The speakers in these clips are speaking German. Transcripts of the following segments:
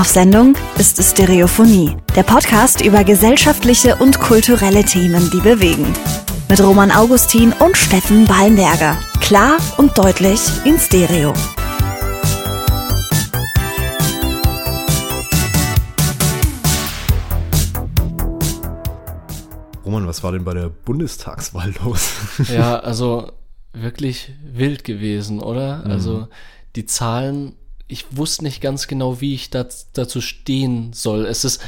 Auf Sendung ist Stereophonie, der Podcast über gesellschaftliche und kulturelle Themen, die bewegen. Mit Roman Augustin und Steffen Ballenberger. Klar und deutlich in Stereo. Roman, was war denn bei der Bundestagswahl los? Ja, also wirklich wild gewesen, oder? Mhm. Also die Zahlen, ich wusste nicht ganz genau, wie ich das, dazu stehen soll. Es ist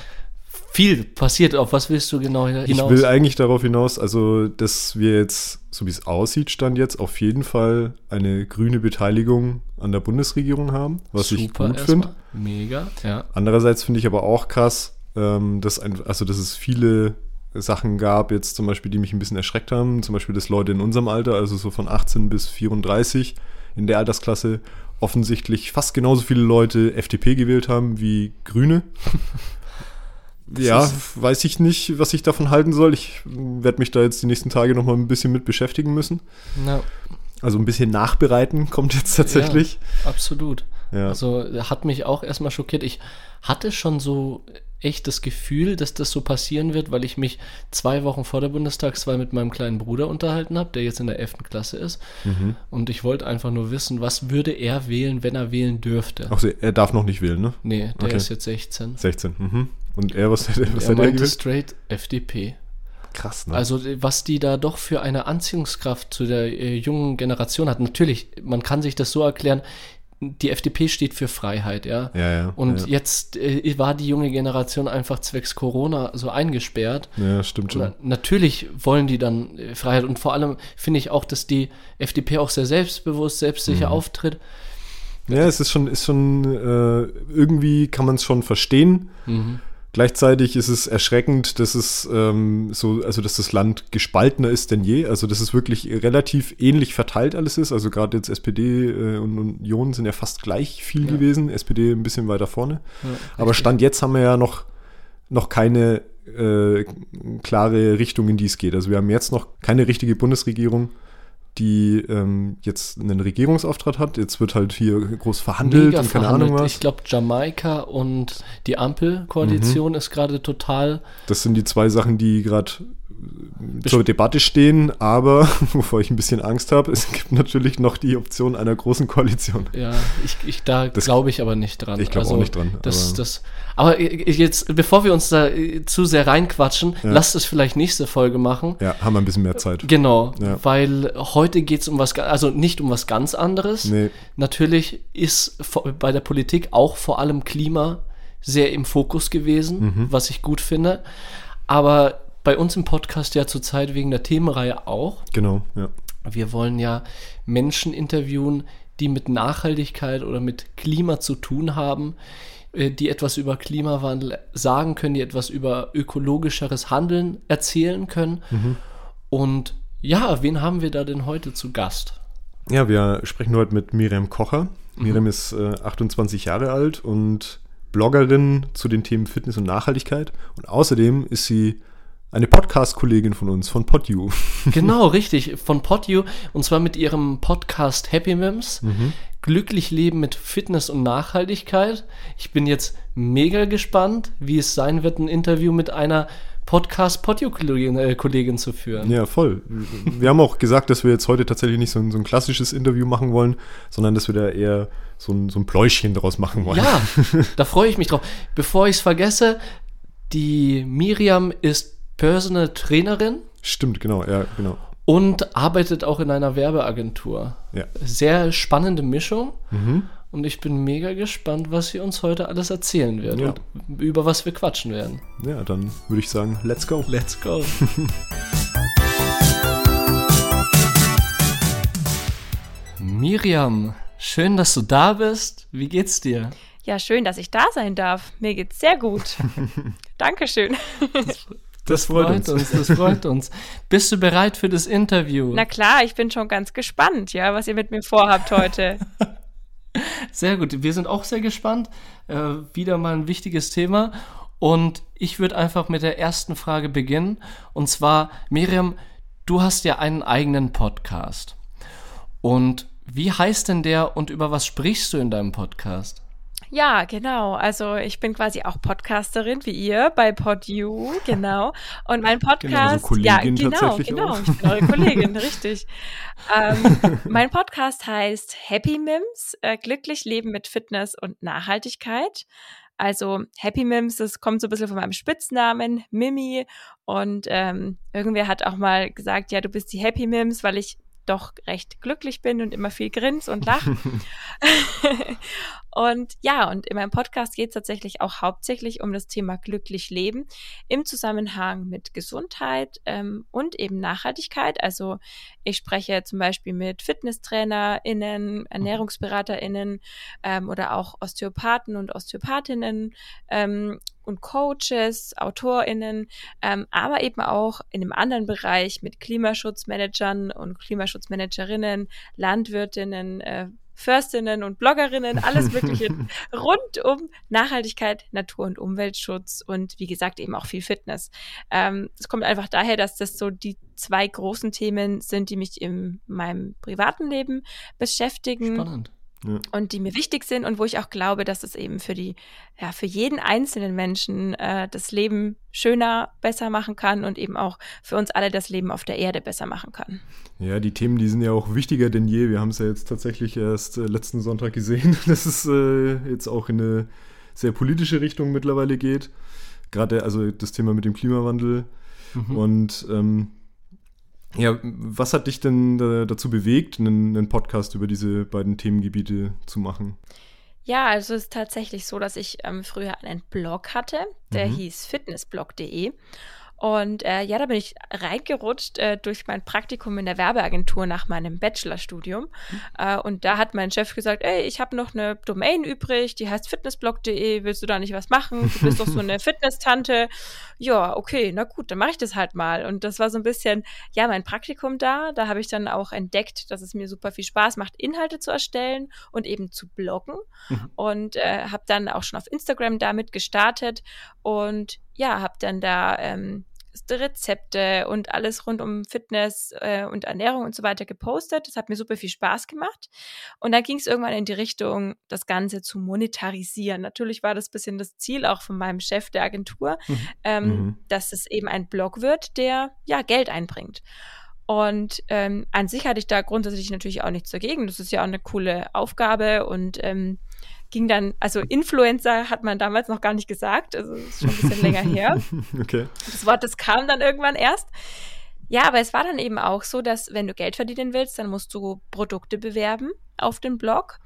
viel passiert. Auf was willst du genau hinaus? Ich will eigentlich darauf hinaus, also dass wir jetzt, so wie es aussieht, stand jetzt auf jeden Fall eine grüne Beteiligung an der Bundesregierung haben, was Super ich gut finde. Mega, ja. Andererseits finde ich aber auch krass, ähm, dass, ein, also, dass es viele Sachen gab, jetzt zum Beispiel, die mich ein bisschen erschreckt haben. Zum Beispiel, dass Leute in unserem Alter, also so von 18 bis 34 in der Altersklasse, offensichtlich fast genauso viele Leute FDP gewählt haben wie Grüne. ja, weiß ich nicht, was ich davon halten soll. Ich werde mich da jetzt die nächsten Tage noch mal ein bisschen mit beschäftigen müssen. Ja. Also ein bisschen nachbereiten kommt jetzt tatsächlich. Ja, absolut. Ja. Also hat mich auch erstmal schockiert. Ich hatte schon so echt das Gefühl, dass das so passieren wird, weil ich mich zwei Wochen vor der Bundestagswahl mit meinem kleinen Bruder unterhalten habe, der jetzt in der 11. Klasse ist. Mhm. Und ich wollte einfach nur wissen, was würde er wählen, wenn er wählen dürfte. Ach, er darf noch nicht wählen, ne? Nee, der okay. ist jetzt 16. 16, mhm. Und er, was, was er hat er gewählt? straight FDP. Krass, ne? Also was die da doch für eine Anziehungskraft zu der äh, jungen Generation hat. Natürlich, man kann sich das so erklären, die FDP steht für Freiheit, ja. ja, ja und ja. jetzt äh, war die junge Generation einfach zwecks Corona so eingesperrt. Ja, stimmt schon. Na, natürlich wollen die dann äh, Freiheit und vor allem finde ich auch, dass die FDP auch sehr selbstbewusst, selbstsicher mhm. auftritt. Ja, es ist schon, ist schon äh, irgendwie kann man es schon verstehen. Mhm. Gleichzeitig ist es erschreckend, dass es ähm, so, also dass das Land gespaltener ist denn je. Also dass es wirklich relativ ähnlich verteilt alles ist. Also gerade jetzt SPD äh, und Union sind ja fast gleich viel ja. gewesen. SPD ein bisschen weiter vorne. Ja, Aber Stand jetzt haben wir ja noch, noch keine äh, klare Richtung, in die es geht. Also wir haben jetzt noch keine richtige Bundesregierung die ähm, jetzt einen Regierungsauftrag hat. Jetzt wird halt hier groß verhandelt Mega und keine verhandelt. Ahnung was. Ich glaube, Jamaika und die Ampelkoalition mhm. ist gerade total. Das sind die zwei Sachen, die gerade zur Debatte stehen, aber wovor ich ein bisschen Angst habe, es gibt natürlich noch die Option einer großen Koalition. Ja, ich, ich da glaube ich aber nicht dran. Ich glaube also, auch nicht dran. Das, aber, das, aber jetzt, bevor wir uns da äh, zu sehr reinquatschen, ja. lasst es vielleicht nächste Folge machen. Ja, haben wir ein bisschen mehr Zeit. Genau, ja. weil heute geht es um was, also nicht um was ganz anderes. Nee. Natürlich ist bei der Politik auch vor allem Klima sehr im Fokus gewesen, mhm. was ich gut finde. Aber bei uns im Podcast ja zurzeit wegen der Themenreihe auch. Genau, ja. Wir wollen ja Menschen interviewen, die mit Nachhaltigkeit oder mit Klima zu tun haben, äh, die etwas über Klimawandel sagen können, die etwas über ökologischeres Handeln erzählen können. Mhm. Und ja, wen haben wir da denn heute zu Gast? Ja, wir sprechen heute mit Miriam Kocher. Mhm. Miriam ist äh, 28 Jahre alt und Bloggerin zu den Themen Fitness und Nachhaltigkeit. Und außerdem ist sie eine Podcast-Kollegin von uns, von PodU. Genau, richtig, von PodU. Und zwar mit ihrem Podcast Happy Mims. Mhm. Glücklich leben mit Fitness und Nachhaltigkeit. Ich bin jetzt mega gespannt, wie es sein wird, ein Interview mit einer Podcast-Podio-Kollegin äh, Kollegin zu führen. Ja, voll. Wir haben auch gesagt, dass wir jetzt heute tatsächlich nicht so ein, so ein klassisches Interview machen wollen, sondern dass wir da eher so ein, so ein Pläuschchen draus machen wollen. Ja, da freue ich mich drauf. Bevor ich es vergesse, die Miriam ist Personal Trainerin. Stimmt, genau, ja, genau. Und arbeitet auch in einer Werbeagentur. Ja. Sehr spannende Mischung. Mhm. Und ich bin mega gespannt, was sie uns heute alles erzählen wird ja. und über was wir quatschen werden. Ja, dann würde ich sagen, let's go. Let's go. Miriam, schön, dass du da bist. Wie geht's dir? Ja, schön, dass ich da sein darf. Mir geht's sehr gut. Dankeschön. Das, freut, freut uns. uns. Das freut uns. Bist du bereit für das Interview? Na klar, ich bin schon ganz gespannt, ja, was ihr mit mir vorhabt heute. sehr gut. Wir sind auch sehr gespannt. Äh, wieder mal ein wichtiges Thema. Und ich würde einfach mit der ersten Frage beginnen. Und zwar, Miriam, du hast ja einen eigenen Podcast. Und wie heißt denn der und über was sprichst du in deinem Podcast? Ja, genau. Also ich bin quasi auch Podcasterin wie ihr bei PodU, genau. Und mein Podcast, genau, also Kollegin ja, genau, genau. Auch. Ich bin eure Kollegin, richtig. Ähm, mein Podcast heißt Happy Mims, äh, glücklich leben mit Fitness und Nachhaltigkeit. Also Happy Mims, das kommt so ein bisschen von meinem Spitznamen, Mimi. Und ähm, irgendwer hat auch mal gesagt, ja, du bist die Happy Mims, weil ich doch recht glücklich bin und immer viel grins und lach. und ja, und in meinem Podcast geht es tatsächlich auch hauptsächlich um das Thema glücklich leben im Zusammenhang mit Gesundheit ähm, und eben Nachhaltigkeit. Also ich spreche zum Beispiel mit FitnesstrainerInnen, ErnährungsberaterInnen ähm, oder auch Osteopathen und Osteopathinnen ähm, und Coaches, AutorInnen, ähm, aber eben auch in einem anderen Bereich mit Klimaschutzmanagern und Klimaschutzmanagerinnen, Landwirtinnen, äh, Förstinnen und Bloggerinnen, alles Mögliche rund um Nachhaltigkeit, Natur- und Umweltschutz und wie gesagt eben auch viel Fitness. Ähm, es kommt einfach daher, dass das so die zwei großen Themen sind, die mich in meinem privaten Leben beschäftigen. Spannend und die mir wichtig sind und wo ich auch glaube, dass es eben für die, ja, für jeden einzelnen Menschen äh, das Leben schöner, besser machen kann und eben auch für uns alle das Leben auf der Erde besser machen kann. Ja, die Themen, die sind ja auch wichtiger denn je. Wir haben es ja jetzt tatsächlich erst äh, letzten Sonntag gesehen, dass es äh, jetzt auch in eine sehr politische Richtung mittlerweile geht. Gerade also das Thema mit dem Klimawandel. Mhm. Und ähm, ja, was hat dich denn dazu bewegt, einen, einen, Podcast über diese beiden Themengebiete zu machen? Ja, also es ist tatsächlich so, dass ich ähm, früher einen Blog hatte, der mhm. hieß fitnessblog.de. Und äh, ja, da bin ich reingerutscht äh, durch mein Praktikum in der Werbeagentur nach meinem Bachelorstudium. Mhm. Äh, und da hat mein Chef gesagt, ey, ich habe noch eine Domain übrig, die heißt fitnessblog.de, willst du da nicht was machen? Du bist doch so eine Fitness-Tante. Ja, okay, na gut, dann mache ich das halt mal. Und das war so ein bisschen, ja, mein Praktikum da. Da habe ich dann auch entdeckt, dass es mir super viel Spaß macht, Inhalte zu erstellen und eben zu bloggen. Mhm. Und äh, habe dann auch schon auf Instagram damit gestartet und ja, habe dann da ähm, Rezepte und alles rund um Fitness äh, und Ernährung und so weiter gepostet. Das hat mir super viel Spaß gemacht. Und dann ging es irgendwann in die Richtung, das Ganze zu monetarisieren. Natürlich war das ein bisschen das Ziel auch von meinem Chef der Agentur, mhm. Ähm, mhm. dass es eben ein Blog wird, der ja Geld einbringt. Und ähm, an sich hatte ich da grundsätzlich natürlich auch nichts dagegen. Das ist ja auch eine coole Aufgabe und ähm, ging dann, also Influencer hat man damals noch gar nicht gesagt, also ist schon ein bisschen länger her. Okay. Das Wort, das kam dann irgendwann erst. Ja, aber es war dann eben auch so, dass wenn du Geld verdienen willst, dann musst du Produkte bewerben auf dem Blog.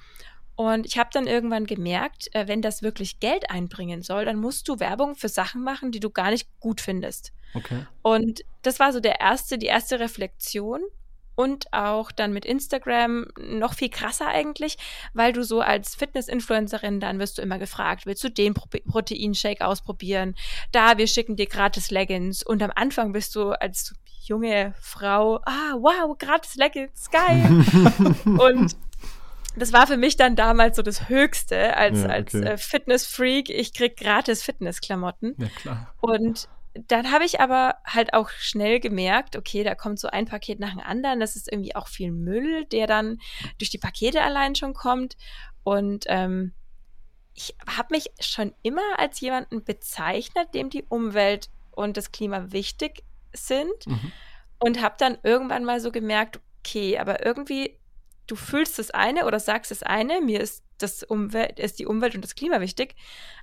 Und ich habe dann irgendwann gemerkt, äh, wenn das wirklich Geld einbringen soll, dann musst du Werbung für Sachen machen, die du gar nicht gut findest. Okay. Und das war so der erste, die erste Reflexion und auch dann mit Instagram noch viel krasser eigentlich, weil du so als Fitness-Influencerin dann wirst du immer gefragt, willst du den Pro Proteinshake ausprobieren? Da, wir schicken dir gratis Leggings und am Anfang bist du als junge Frau, ah, wow, gratis Leggings, geil. und das war für mich dann damals so das Höchste als, ja, okay. als äh, Fitness-Freak. Ich krieg gratis Fitnessklamotten. Ja, klar. Und dann habe ich aber halt auch schnell gemerkt, okay, da kommt so ein Paket nach dem anderen. Das ist irgendwie auch viel Müll, der dann durch die Pakete allein schon kommt. Und ähm, ich habe mich schon immer als jemanden bezeichnet, dem die Umwelt und das Klima wichtig sind. Mhm. Und habe dann irgendwann mal so gemerkt, okay, aber irgendwie, du fühlst das eine oder sagst das eine, mir ist das Umwelt, ist die Umwelt und das Klima wichtig.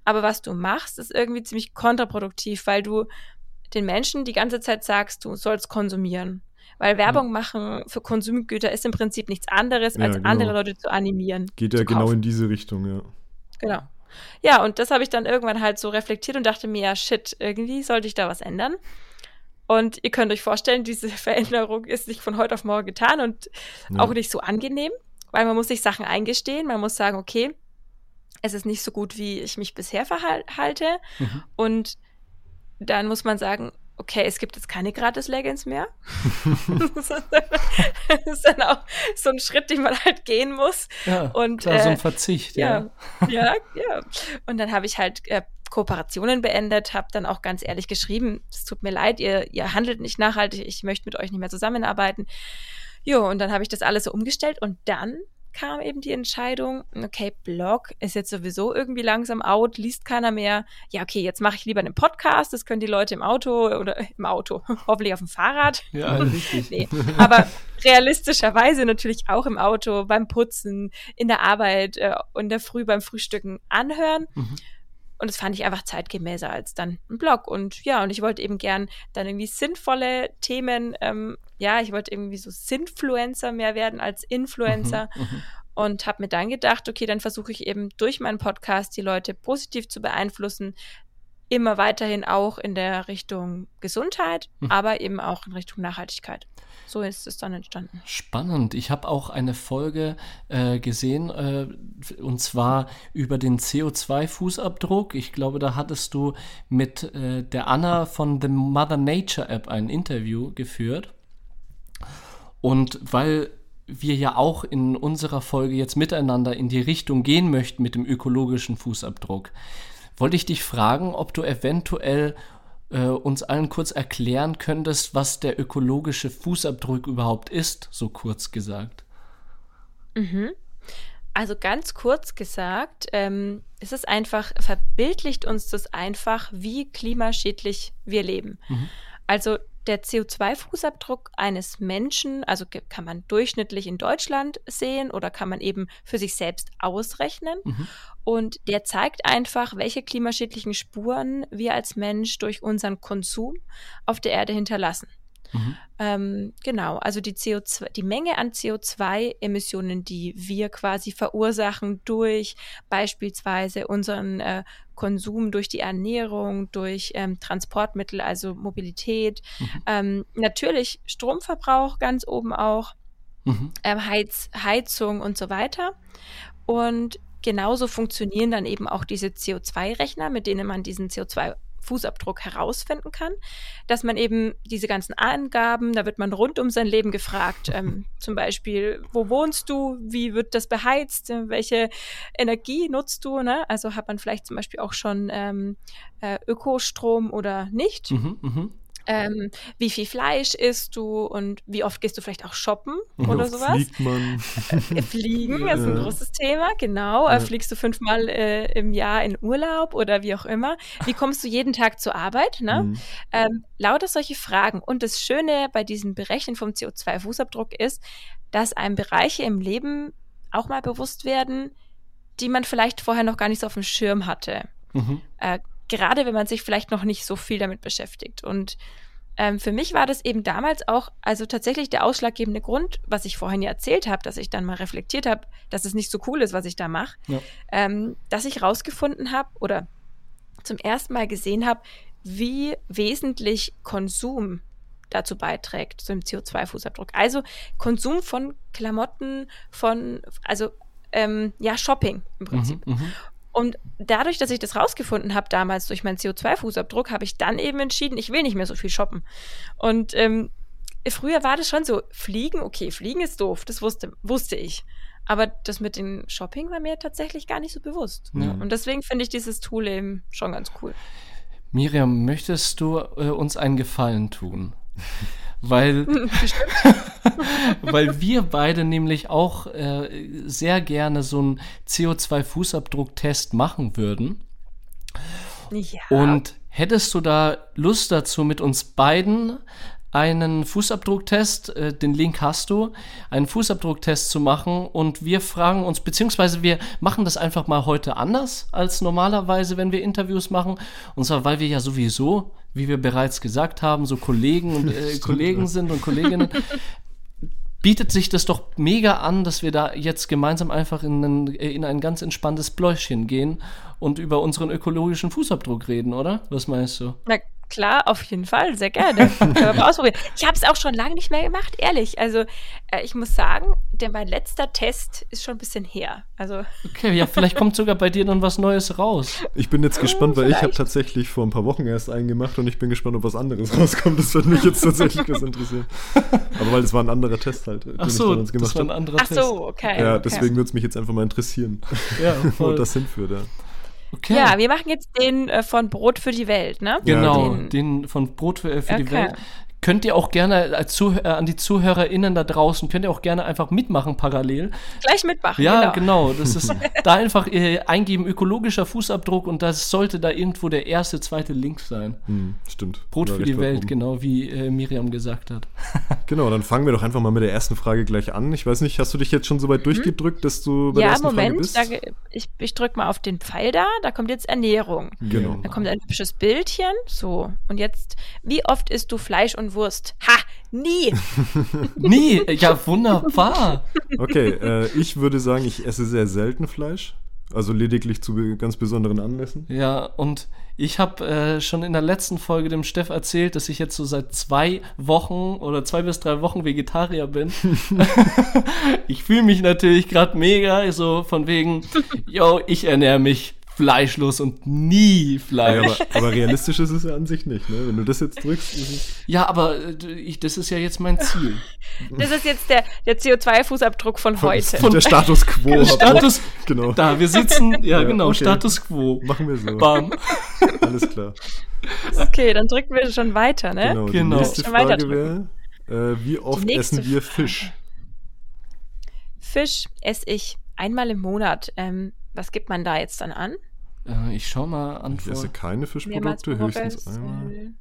Aber was du machst, ist irgendwie ziemlich kontraproduktiv, weil du den Menschen die ganze Zeit sagst, du sollst konsumieren. Weil Werbung machen für Konsumgüter ist im Prinzip nichts anderes, als genau. andere Leute zu animieren. Geht ja genau in diese Richtung, ja. Genau. Ja, und das habe ich dann irgendwann halt so reflektiert und dachte mir, ja, shit, irgendwie sollte ich da was ändern. Und ihr könnt euch vorstellen, diese Veränderung ist nicht von heute auf morgen getan und ja. auch nicht so angenehm weil man muss sich Sachen eingestehen, man muss sagen, okay, es ist nicht so gut, wie ich mich bisher verhalte. Mhm. Und dann muss man sagen, okay, es gibt jetzt keine Gratis-Leggings mehr. das ist dann auch so ein Schritt, den man halt gehen muss. Ja, und, klar, äh, so ein Verzicht, ja. Ja, ja. ja. Und dann habe ich halt äh, Kooperationen beendet, habe dann auch ganz ehrlich geschrieben, es tut mir leid, ihr, ihr handelt nicht nachhaltig, ich möchte mit euch nicht mehr zusammenarbeiten. Jo, und dann habe ich das alles so umgestellt und dann kam eben die Entscheidung, okay, Blog ist jetzt sowieso irgendwie langsam out, liest keiner mehr. Ja, okay, jetzt mache ich lieber einen Podcast, das können die Leute im Auto oder im Auto, hoffentlich auf dem Fahrrad. Ja, richtig. nee, aber realistischerweise natürlich auch im Auto, beim Putzen, in der Arbeit äh, und der Früh beim Frühstücken anhören. Mhm. Und das fand ich einfach zeitgemäßer als dann ein Blog. Und ja, und ich wollte eben gern dann irgendwie sinnvolle Themen, ähm, ja, ich wollte irgendwie so Sinfluencer mehr werden als Influencer. Mhm, mhm. und habe mir dann gedacht, okay, dann versuche ich eben durch meinen Podcast die Leute positiv zu beeinflussen, immer weiterhin auch in der Richtung Gesundheit, mhm. aber eben auch in Richtung Nachhaltigkeit. So ist es dann entstanden. Spannend. Ich habe auch eine Folge äh, gesehen, äh, und zwar über den CO2-Fußabdruck. Ich glaube, da hattest du mit äh, der Anna von The Mother Nature App ein Interview geführt. Und weil wir ja auch in unserer Folge jetzt miteinander in die Richtung gehen möchten mit dem ökologischen Fußabdruck, wollte ich dich fragen, ob du eventuell äh, uns allen kurz erklären könntest, was der ökologische Fußabdruck überhaupt ist, so kurz gesagt. Mhm. Also ganz kurz gesagt, ähm, ist es einfach, verbildlicht uns das einfach, wie klimaschädlich wir leben. Mhm. Also der CO2-Fußabdruck eines Menschen, also kann man durchschnittlich in Deutschland sehen oder kann man eben für sich selbst ausrechnen. Mhm. Und der zeigt einfach, welche klimaschädlichen Spuren wir als Mensch durch unseren Konsum auf der Erde hinterlassen. Mhm. Ähm, genau, also die CO2, die Menge an CO2-Emissionen, die wir quasi verursachen durch beispielsweise unseren äh, Konsum, durch die Ernährung, durch ähm, Transportmittel, also Mobilität, mhm. ähm, natürlich Stromverbrauch ganz oben auch, mhm. Ähm, Heiz, Heizung und so weiter. Und genauso funktionieren dann eben auch diese CO2-Rechner, mit denen man diesen CO2 Fußabdruck herausfinden kann, dass man eben diese ganzen Angaben, da wird man rund um sein Leben gefragt, ähm, zum Beispiel, wo wohnst du, wie wird das beheizt, welche Energie nutzt du, ne? also hat man vielleicht zum Beispiel auch schon ähm, äh, Ökostrom oder nicht. Mhm, mh ähm, wie viel Fleisch isst du und wie oft gehst du vielleicht auch shoppen oder sowas. Fliegt man? Äh, fliegen ist ein großes Thema, genau. Ja. Fliegst du fünfmal äh, im Jahr in Urlaub oder wie auch immer? Wie kommst du jeden Tag zur Arbeit? Ne? Mhm. Ähm, lauter solche Fragen. Und das Schöne bei diesem Berechnen vom CO2-Fußabdruck ist, dass einem Bereiche im Leben auch mal bewusst werden, die man vielleicht vorher noch gar nicht so auf dem Schirm hatte. Mhm. Äh, gerade wenn man sich vielleicht noch nicht so viel damit beschäftigt. Und ähm, für mich war das eben damals auch, also tatsächlich der ausschlaggebende Grund, was ich vorhin ja erzählt habe, dass ich dann mal reflektiert habe, dass es nicht so cool ist, was ich da mache, ja. ähm, dass ich rausgefunden habe oder zum ersten Mal gesehen habe, wie wesentlich Konsum dazu beiträgt, zum CO2-Fußabdruck. Also Konsum von Klamotten, von, also ähm, ja, Shopping im Prinzip. Mhm, mhm. Und dadurch, dass ich das rausgefunden habe damals durch meinen CO2-Fußabdruck, habe ich dann eben entschieden, ich will nicht mehr so viel shoppen. Und ähm, früher war das schon so, Fliegen, okay, Fliegen ist doof, das wusste, wusste ich. Aber das mit dem Shopping war mir tatsächlich gar nicht so bewusst. Ja. Und deswegen finde ich dieses Tool eben schon ganz cool. Miriam, möchtest du äh, uns einen Gefallen tun? weil, weil wir beide nämlich auch äh, sehr gerne so einen CO2-Fußabdruck-Test machen würden. Ja. Und hättest du da Lust dazu, mit uns beiden einen Fußabdrucktest, äh, den Link hast du, einen Fußabdrucktest zu machen und wir fragen uns, beziehungsweise wir machen das einfach mal heute anders als normalerweise, wenn wir Interviews machen. Und zwar, weil wir ja sowieso, wie wir bereits gesagt haben, so Kollegen und äh, Kollegen sind und Kolleginnen. bietet sich das doch mega an, dass wir da jetzt gemeinsam einfach in ein, in ein ganz entspanntes Bläuschen gehen und über unseren ökologischen Fußabdruck reden, oder? Was meinst du? Na klar, auf jeden Fall, sehr gerne. ausprobieren. Ich habe es auch schon lange nicht mehr gemacht, ehrlich. Also äh, ich muss sagen, der mein letzter Test ist schon ein bisschen her. Also okay, ja, vielleicht kommt sogar bei dir dann was Neues raus. Ich bin jetzt gespannt, weil ich habe tatsächlich vor ein paar Wochen erst einen gemacht und ich bin gespannt, ob was anderes rauskommt. Das würde mich jetzt tatsächlich was interessieren. Aber weil es war ein anderer Test halt, den Ach so, ich bei uns gemacht das war ein anderer Ach so, okay. Ja, deswegen okay. würde es mich jetzt einfach mal interessieren, ja, wo das hinführt. Ja. Okay. Ja, wir machen jetzt den äh, von Brot für die Welt, ne? Genau, den, den, von Brot für, äh, für okay. die Welt. Könnt ihr auch gerne als Zuh äh, an die ZuhörerInnen da draußen, könnt ihr auch gerne einfach mitmachen parallel. Gleich mitmachen. Ja, genau. genau das ist da einfach äh, eingeben, ökologischer Fußabdruck und das sollte da irgendwo der erste, zweite Link sein. Hm, stimmt. Brot für die Welt, oben. genau, wie äh, Miriam gesagt hat. genau, dann fangen wir doch einfach mal mit der ersten Frage gleich an. Ich weiß nicht, hast du dich jetzt schon so weit mhm. durchgedrückt, dass du bei ja, der ersten Moment, Frage bist? Ja, Moment, ich, ich drücke mal auf den Pfeil da, da kommt jetzt Ernährung. Genau. Da kommt ein hübsches Bildchen, so. Und jetzt, wie oft isst du Fleisch und Wurst? Ha, nie. nie, ja, wunderbar. Okay, äh, ich würde sagen, ich esse sehr selten Fleisch. Also lediglich zu ganz besonderen Anlässen. Ja, und ich habe äh, schon in der letzten Folge dem Steff erzählt, dass ich jetzt so seit zwei Wochen oder zwei bis drei Wochen Vegetarier bin. ich fühle mich natürlich gerade mega, so von wegen, yo, ich ernähre mich fleischlos und nie Fleisch. Ja, aber, aber, realistisch ist es ja an sich nicht, ne? Wenn du das jetzt drückst, ist es. Ja, aber äh, ich, das ist ja jetzt mein Ziel. Das ist jetzt der, der CO2-Fußabdruck von heute. Von der Status quo. Status, genau. Da, wir sitzen, ja, ja genau, okay. Status quo. Machen wir so. Bam. Alles klar. Okay, dann drücken wir schon weiter, ne? Genau. genau. Die nächste Frage wäre, äh, wie oft essen wir Fisch? Fisch esse ich einmal im Monat. Ähm, was gibt man da jetzt dann an? Äh, ich schau mal an. Ich esse keine Fischprodukte, höchstens einmal.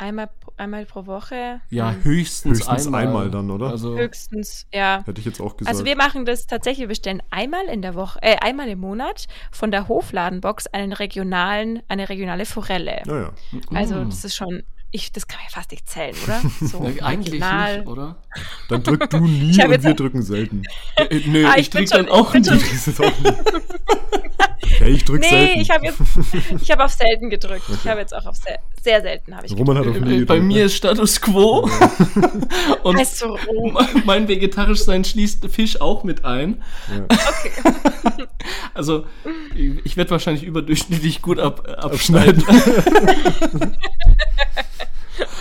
Einmal, einmal pro Woche. Ja, hm. höchstens, höchstens einmal. einmal. dann, oder? Also höchstens, ja. Hätte ich jetzt auch gesagt. Also wir machen das tatsächlich, wir bestellen einmal in der Woche, äh, einmal im Monat von der Hofladenbox einen regionalen, eine regionale Forelle. Ja, ja. Also mm. das ist schon ich, das kann man ja fast nicht zählen, oder? So Eigentlich nicht, oder? Dann drück du nie und wir drücken selten. Äh, nö, ah, ich, ich drück dann auch nie. okay, ich drück nee, selten. ich habe jetzt, ich habe auf selten gedrückt. Okay. Ich habe jetzt auch auf sehr, sehr selten habe ich Roman gedrückt. hat auf nie Bei gedrückt, mir ne? ist Status Quo. und heißt so, oh. mein vegetarisch sein schließt Fisch auch mit ein. Ja. Okay. also, ich werde wahrscheinlich überdurchschnittlich gut ab, abschneiden.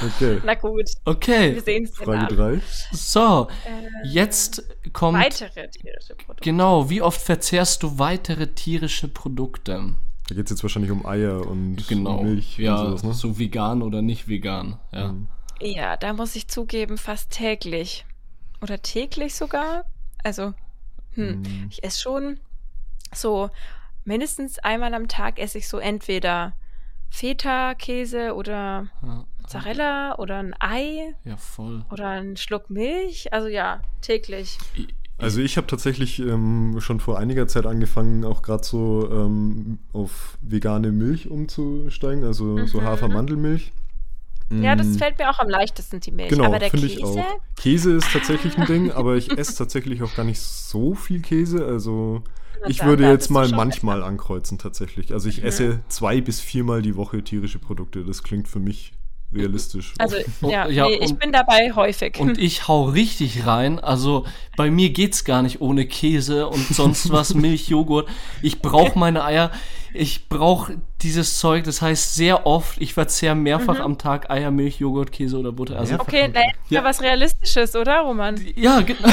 Okay. Na gut. Okay. Wir sehen es Frage 3. So, äh, jetzt kommt. Weitere tierische Produkte. Genau, wie oft verzehrst du weitere tierische Produkte? Da geht es jetzt wahrscheinlich um Eier und genau. Milch. Ja, und sowas, ne? so vegan oder nicht vegan. Ja. Mhm. ja, da muss ich zugeben, fast täglich. Oder täglich sogar. Also, hm, mhm. ich esse schon so mindestens einmal am Tag esse ich so entweder Feta-Käse oder ja. Mozzarella oder ein Ei. Ja, voll. Oder ein Schluck Milch. Also ja, täglich. Also ich habe tatsächlich ähm, schon vor einiger Zeit angefangen, auch gerade so ähm, auf vegane Milch umzusteigen, also mhm. so Hafer-Mandelmilch. Ja, das mm. fällt mir auch am leichtesten, die Milch. Genau, aber der Käse? Ich auch. Käse ist tatsächlich ein Ding, aber ich esse tatsächlich auch gar nicht so viel Käse. Also ich würde jetzt mal manchmal besser. ankreuzen tatsächlich. Also ich esse zwei bis viermal die Woche tierische Produkte. Das klingt für mich realistisch. Also ja, ja nee, ich bin dabei häufig. Und ich hau richtig rein. Also bei mir geht's gar nicht ohne Käse und sonst was, Milch, Joghurt. Ich brauche meine Eier. Ich brauche dieses Zeug, das heißt sehr oft, ich verzehre mehrfach mhm. am Tag Eier, Milch, Joghurt, Käse oder Butter. Also okay, na, ja was Realistisches, oder, Roman? Ja, genau.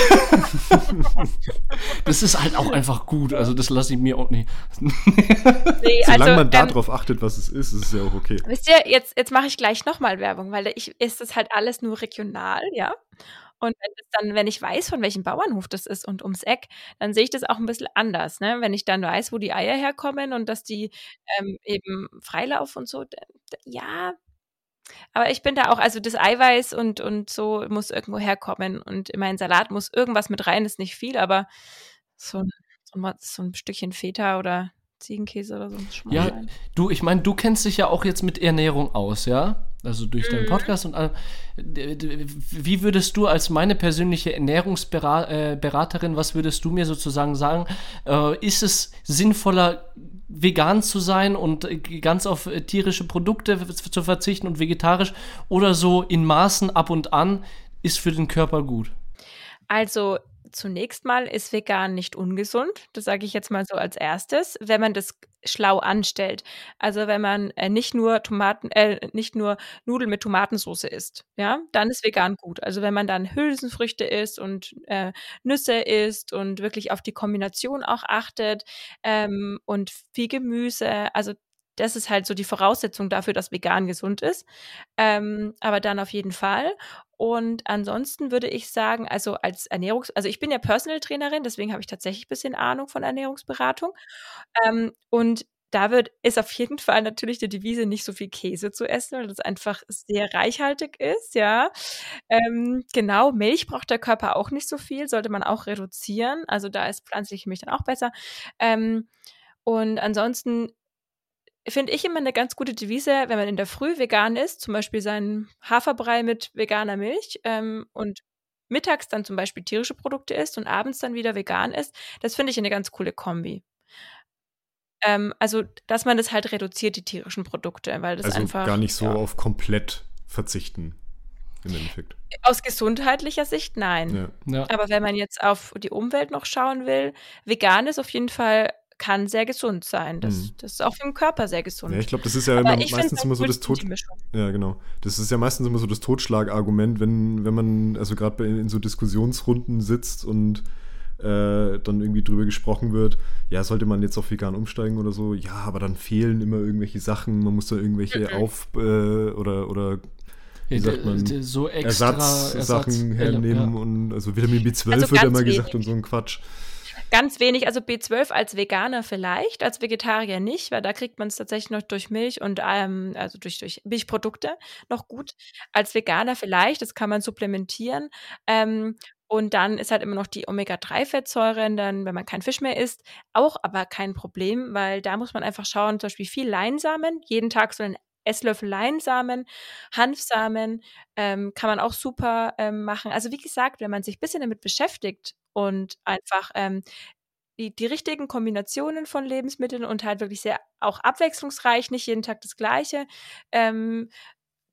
das ist halt auch einfach gut, also das lasse ich mir auch nicht. Nee, Solange also, man darauf ähm, achtet, was es ist, ist es ja auch okay. Wisst ihr, jetzt, jetzt mache ich gleich nochmal Werbung, weil ich ist das halt alles nur regional, ja. Und wenn dann, wenn ich weiß, von welchem Bauernhof das ist und ums Eck, dann sehe ich das auch ein bisschen anders. Ne? Wenn ich dann weiß, wo die Eier herkommen und dass die ähm, eben Freilauf und so, ja. Aber ich bin da auch, also das Eiweiß und, und so muss irgendwo herkommen. Und in meinen Salat muss irgendwas mit rein, ist nicht viel, aber so ein, so ein, so ein Stückchen Feta oder Ziegenkäse oder so. Ja, rein. du, ich meine, du kennst dich ja auch jetzt mit Ernährung aus, ja? Also durch deinen mhm. Podcast und wie würdest du als meine persönliche Ernährungsberaterin, was würdest du mir sozusagen sagen? Äh, ist es sinnvoller, vegan zu sein und ganz auf tierische Produkte zu verzichten und vegetarisch oder so in Maßen ab und an ist für den Körper gut? Also zunächst mal ist vegan nicht ungesund. Das sage ich jetzt mal so als erstes, wenn man das schlau anstellt. Also wenn man äh, nicht nur Tomaten, äh, nicht nur Nudeln mit Tomatensauce isst, ja, dann ist vegan gut. Also wenn man dann Hülsenfrüchte isst und äh, Nüsse isst und wirklich auf die Kombination auch achtet ähm, und viel Gemüse, also das ist halt so die Voraussetzung dafür, dass vegan gesund ist. Ähm, aber dann auf jeden Fall. Und ansonsten würde ich sagen, also als Ernährungs-, also ich bin ja Personal Trainerin, deswegen habe ich tatsächlich ein bisschen Ahnung von Ernährungsberatung. Ähm, und da wird, ist auf jeden Fall natürlich die Devise, nicht so viel Käse zu essen, weil das einfach sehr reichhaltig ist, ja. Ähm, genau, Milch braucht der Körper auch nicht so viel, sollte man auch reduzieren. Also da ist pflanzliche Milch dann auch besser. Ähm, und ansonsten finde ich immer eine ganz gute Devise, wenn man in der Früh vegan ist, zum Beispiel seinen Haferbrei mit veganer Milch ähm, und mittags dann zum Beispiel tierische Produkte isst und abends dann wieder vegan ist, das finde ich eine ganz coole Kombi. Ähm, also, dass man das halt reduziert, die tierischen Produkte, weil das also einfach. gar nicht so ja. auf komplett verzichten. Im Endeffekt. Aus gesundheitlicher Sicht nein. Ja. Ja. Aber wenn man jetzt auf die Umwelt noch schauen will, vegan ist auf jeden Fall kann sehr gesund sein. Das, Mhm. das ist auch für den Körper sehr gesund. Ja, ich glaube, das ist ja immer, meistens immer so das Tod. Ja, genau. Das ist ja meistens immer so das Totschlagargument, wenn, wenn man also gerade in so Diskussionsrunden sitzt und äh, dann irgendwie drüber gesprochen wird, ja, sollte man jetzt auf vegan umsteigen oder so, ja, aber dann fehlen immer irgendwelche Sachen, man muss da irgendwelche Mhm. auf äh, oder oder wie sagt man, so extra Ersatzsachen Ersatz- hernehmen ja. und also Vitamin B12 Also wird mal gesagt wenig. und so ein Quatsch. Ganz wenig, also B12 als Veganer vielleicht, als Vegetarier nicht, weil da kriegt man es tatsächlich noch durch Milch und ähm, also durch, durch Milchprodukte noch gut. Als Veganer vielleicht, das kann man supplementieren. Ähm, und dann ist halt immer noch die Omega-3-Fettsäuren, dann, wenn man kein Fisch mehr isst, auch aber kein Problem, weil da muss man einfach schauen, zum Beispiel viel Leinsamen, jeden Tag so einen Esslöffel Leinsamen, Hanfsamen, ähm, kann man auch super ähm, machen. Also wie gesagt, wenn man sich ein bisschen damit beschäftigt und einfach ähm, die, die richtigen Kombinationen von Lebensmitteln und halt wirklich sehr auch abwechslungsreich, nicht jeden Tag das Gleiche, ähm,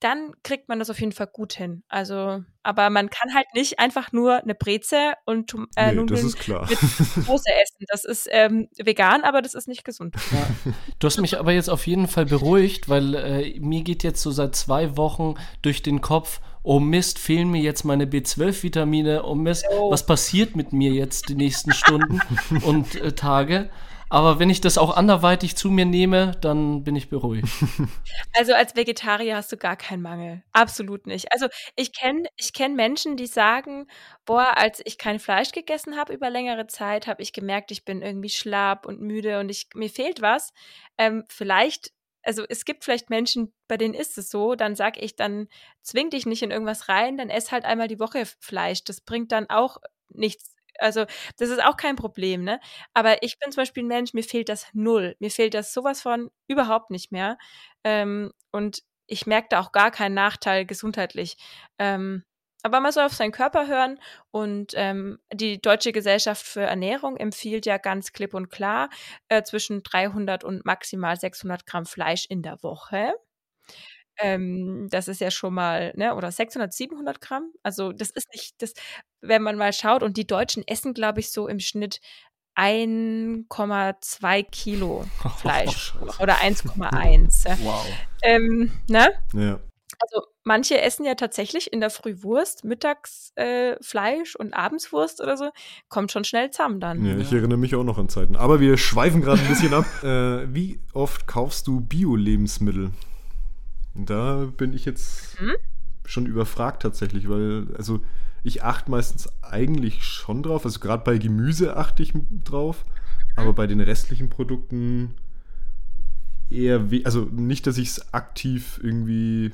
dann kriegt man das auf jeden Fall gut hin. Also, aber man kann halt nicht einfach nur eine Breze und äh, nee, das Nudeln ist klar. mit Soße essen. Das ist ähm, vegan, aber das ist nicht gesund. Ja. Du hast mich aber jetzt auf jeden Fall beruhigt, weil äh, mir geht jetzt so seit zwei Wochen durch den Kopf, oh Mist, fehlen mir jetzt meine B12-Vitamine, oh Mist, was passiert mit mir jetzt die nächsten Stunden und äh, Tage? Aber wenn ich das auch anderweitig zu mir nehme, dann bin ich beruhigt. Also als Vegetarier hast du gar keinen Mangel. Absolut nicht. Also ich kenne ich kenn Menschen, die sagen, boah, als ich kein Fleisch gegessen habe über längere Zeit, habe ich gemerkt, ich bin irgendwie schlapp und müde und ich, mir fehlt was. Ähm, vielleicht, also es gibt vielleicht Menschen, bei denen ist es so, dann sag ich, dann zwing dich nicht in irgendwas rein, dann ess halt einmal die Woche Fleisch. Das bringt dann auch nichts. Also, das ist auch kein Problem, ne? Aber ich bin zum Beispiel ein Mensch, mir fehlt das null. Mir fehlt das sowas von überhaupt nicht mehr. Ähm, und ich merke da auch gar keinen Nachteil gesundheitlich. Ähm, aber man soll auf seinen Körper hören und ähm, die Deutsche Gesellschaft für Ernährung empfiehlt ja ganz klipp und klar äh, zwischen 300 und maximal 600 Gramm Fleisch in der Woche. Ähm, das ist ja schon mal, ne, oder 600, 700 Gramm. Also das ist nicht, das, wenn man mal schaut und die Deutschen essen, glaube ich, so im Schnitt 1,2 Kilo Fleisch oder 1,1. ja. Wow. ähm, ne? Ja. Also manche essen ja tatsächlich in der Früh Wurst, mittags äh, Fleisch und abends Wurst oder so. Kommt schon schnell zusammen dann. Ja, ich erinnere mich auch noch an Zeiten. Aber wir schweifen gerade ein bisschen ab. Äh, wie oft kaufst du Bio-Lebensmittel? Da bin ich jetzt Mhm. schon überfragt tatsächlich, weil, also ich achte meistens eigentlich schon drauf. Also gerade bei Gemüse achte ich drauf, aber bei den restlichen Produkten eher, we also nicht, dass ich es aktiv irgendwie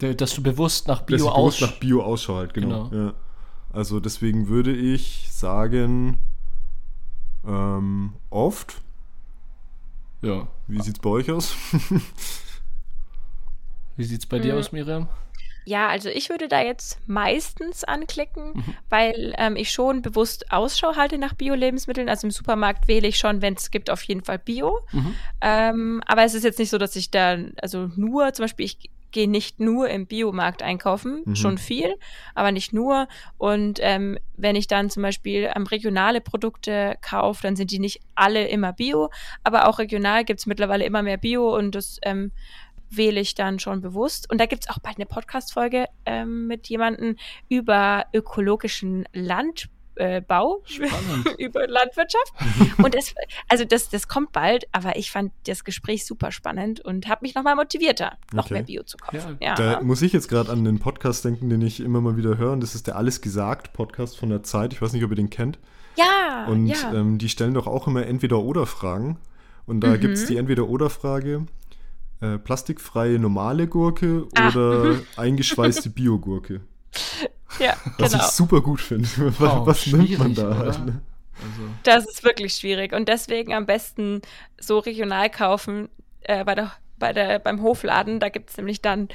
Dass du bewusst nach Bio ich bewusst aus. nach Bio Ausschau halt, genau. Genau. Ja. Also deswegen würde ich sagen, ähm, oft. Ja. Wie sieht's bei euch aus? Wie sieht's bei dir Mhm. aus, Miriam? Ja, also ich würde da jetzt meistens anklicken, Mhm. weil ähm, ich schon bewusst Ausschau halte nach Bio-Lebensmitteln. Also im Supermarkt wähle ich schon, wenn es gibt, auf jeden Fall Bio. Mhm. Ähm, aber es ist jetzt nicht so, dass ich da, also nur, zum Beispiel, ich gehe nicht nur im Biomarkt einkaufen, Mhm. schon viel, aber nicht nur. Und ähm, wenn ich dann zum Beispiel ähm, regionale Produkte kaufe, dann sind die nicht alle immer Bio, aber auch regional gibt es mittlerweile immer mehr Bio und das ähm, wähle ich dann schon bewusst. Und da gibt es auch bald eine Podcast-Folge ähm, mit jemandem über ökologischen Landbau äh, Bau, über Landwirtschaft. und das, also das, das kommt bald, aber ich fand das Gespräch super spannend und habe mich nochmal motivierter, noch okay. mehr Bio zu kaufen. Ja. Da muss ich jetzt gerade an den Podcast denken, den ich immer mal wieder höre. Und das ist der Alles gesagt Podcast von der Zeit. Ich weiß nicht, ob ihr den kennt. Ja. Und ja. Ähm, die stellen doch auch immer Entweder-Oder-Fragen. Und da mhm. gibt es die Entweder-Oder-Frage. Äh, plastikfreie normale Gurke ah. oder eingeschweißte Biogurke. Ja, Was genau. ich super gut finde. Oh, Was nimmt man da halt? Ne? Also. Das ist wirklich schwierig und deswegen am besten so regional kaufen äh, bei der bei der, beim Hofladen, da gibt es nämlich dann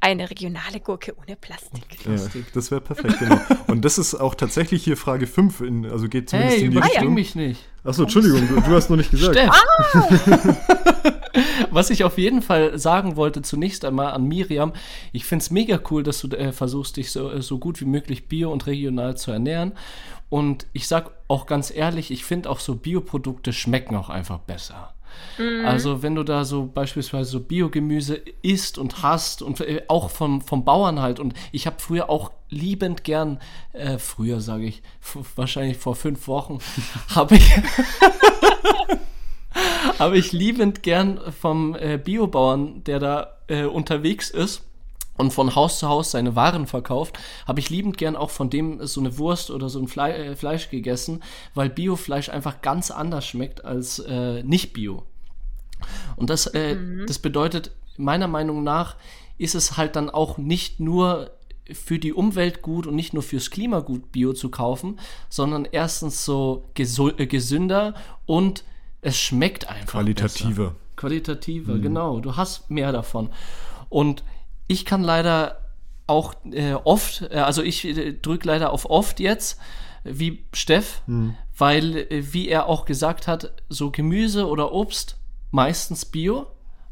eine regionale Gurke ohne Plastik. Ja, das wäre perfekt, genau. Und das ist auch tatsächlich hier Frage 5, in, also geht zumindest hey, in die Richtung. mich nicht. Achso, Entschuldigung, du, du, hast noch nicht gesagt. Steff. Ah! Was ich auf jeden Fall sagen wollte, zunächst einmal an Miriam, ich finde es mega cool, dass du äh, versuchst, dich so, äh, so gut wie möglich bio- und regional zu ernähren. Und ich sag auch ganz ehrlich, ich finde auch so Bioprodukte schmecken auch einfach besser. Mhm. Also wenn du da so beispielsweise so Biogemüse isst und hast und äh, auch vom, vom Bauern halt und ich habe früher auch liebend gern, äh, früher sage ich, wahrscheinlich vor fünf Wochen, habe ich, habe ich liebend gern vom äh, Biobauern, der da äh, unterwegs ist, und von Haus zu Haus seine Waren verkauft, habe ich liebend gern auch von dem so eine Wurst oder so ein Fle äh, Fleisch gegessen, weil Biofleisch einfach ganz anders schmeckt als äh, nicht Bio. Und das, äh, mhm. das bedeutet, meiner Meinung nach, ist es halt dann auch nicht nur für die Umwelt gut und nicht nur fürs Klima gut, Bio zu kaufen, sondern erstens so äh, gesünder und es schmeckt einfach. Qualitativer. Besser. Qualitativer, mhm. genau. Du hast mehr davon. Und ich kann leider auch äh, oft, äh, also ich äh, drücke leider auf oft jetzt, wie Steff, mhm. weil, äh, wie er auch gesagt hat, so Gemüse oder Obst meistens Bio.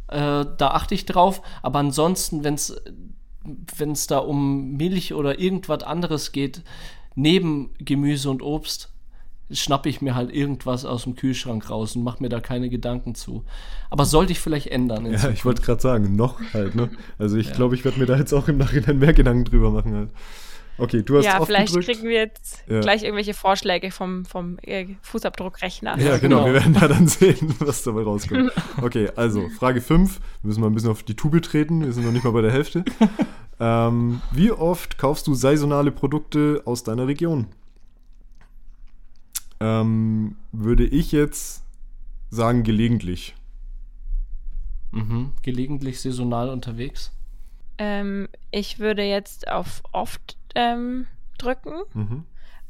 Äh, da achte ich drauf. Aber ansonsten, wenn es da um Milch oder irgendwas anderes geht, neben Gemüse und Obst, schnappe ich mir halt irgendwas aus dem Kühlschrank raus und mache mir da keine Gedanken zu. Aber sollte ich vielleicht ändern. ja, Zukunft. ich wollte gerade sagen, noch halt, ne? Also ich ja. glaube, ich werde mir da jetzt auch im Nachhinein mehr Gedanken drüber machen halt. Okay, du hast Ja, vielleicht gedrückt. kriegen wir jetzt ja. gleich irgendwelche Vorschläge vom, vom äh, Fußabdruckrechner. Ja, genau, genau, wir werden da dann sehen, was dabei rauskommt. Okay, also Frage 5. Wir müssen mal ein bisschen auf die Tube treten. Wir sind noch nicht mal bei der Hälfte. ähm, wie oft kaufst du saisonale Produkte aus deiner Region? Ähm, würde ich jetzt sagen, gelegentlich. Mhm. Gelegentlich saisonal unterwegs? Ähm, ich würde jetzt auf oft ähm, drücken. Mhm.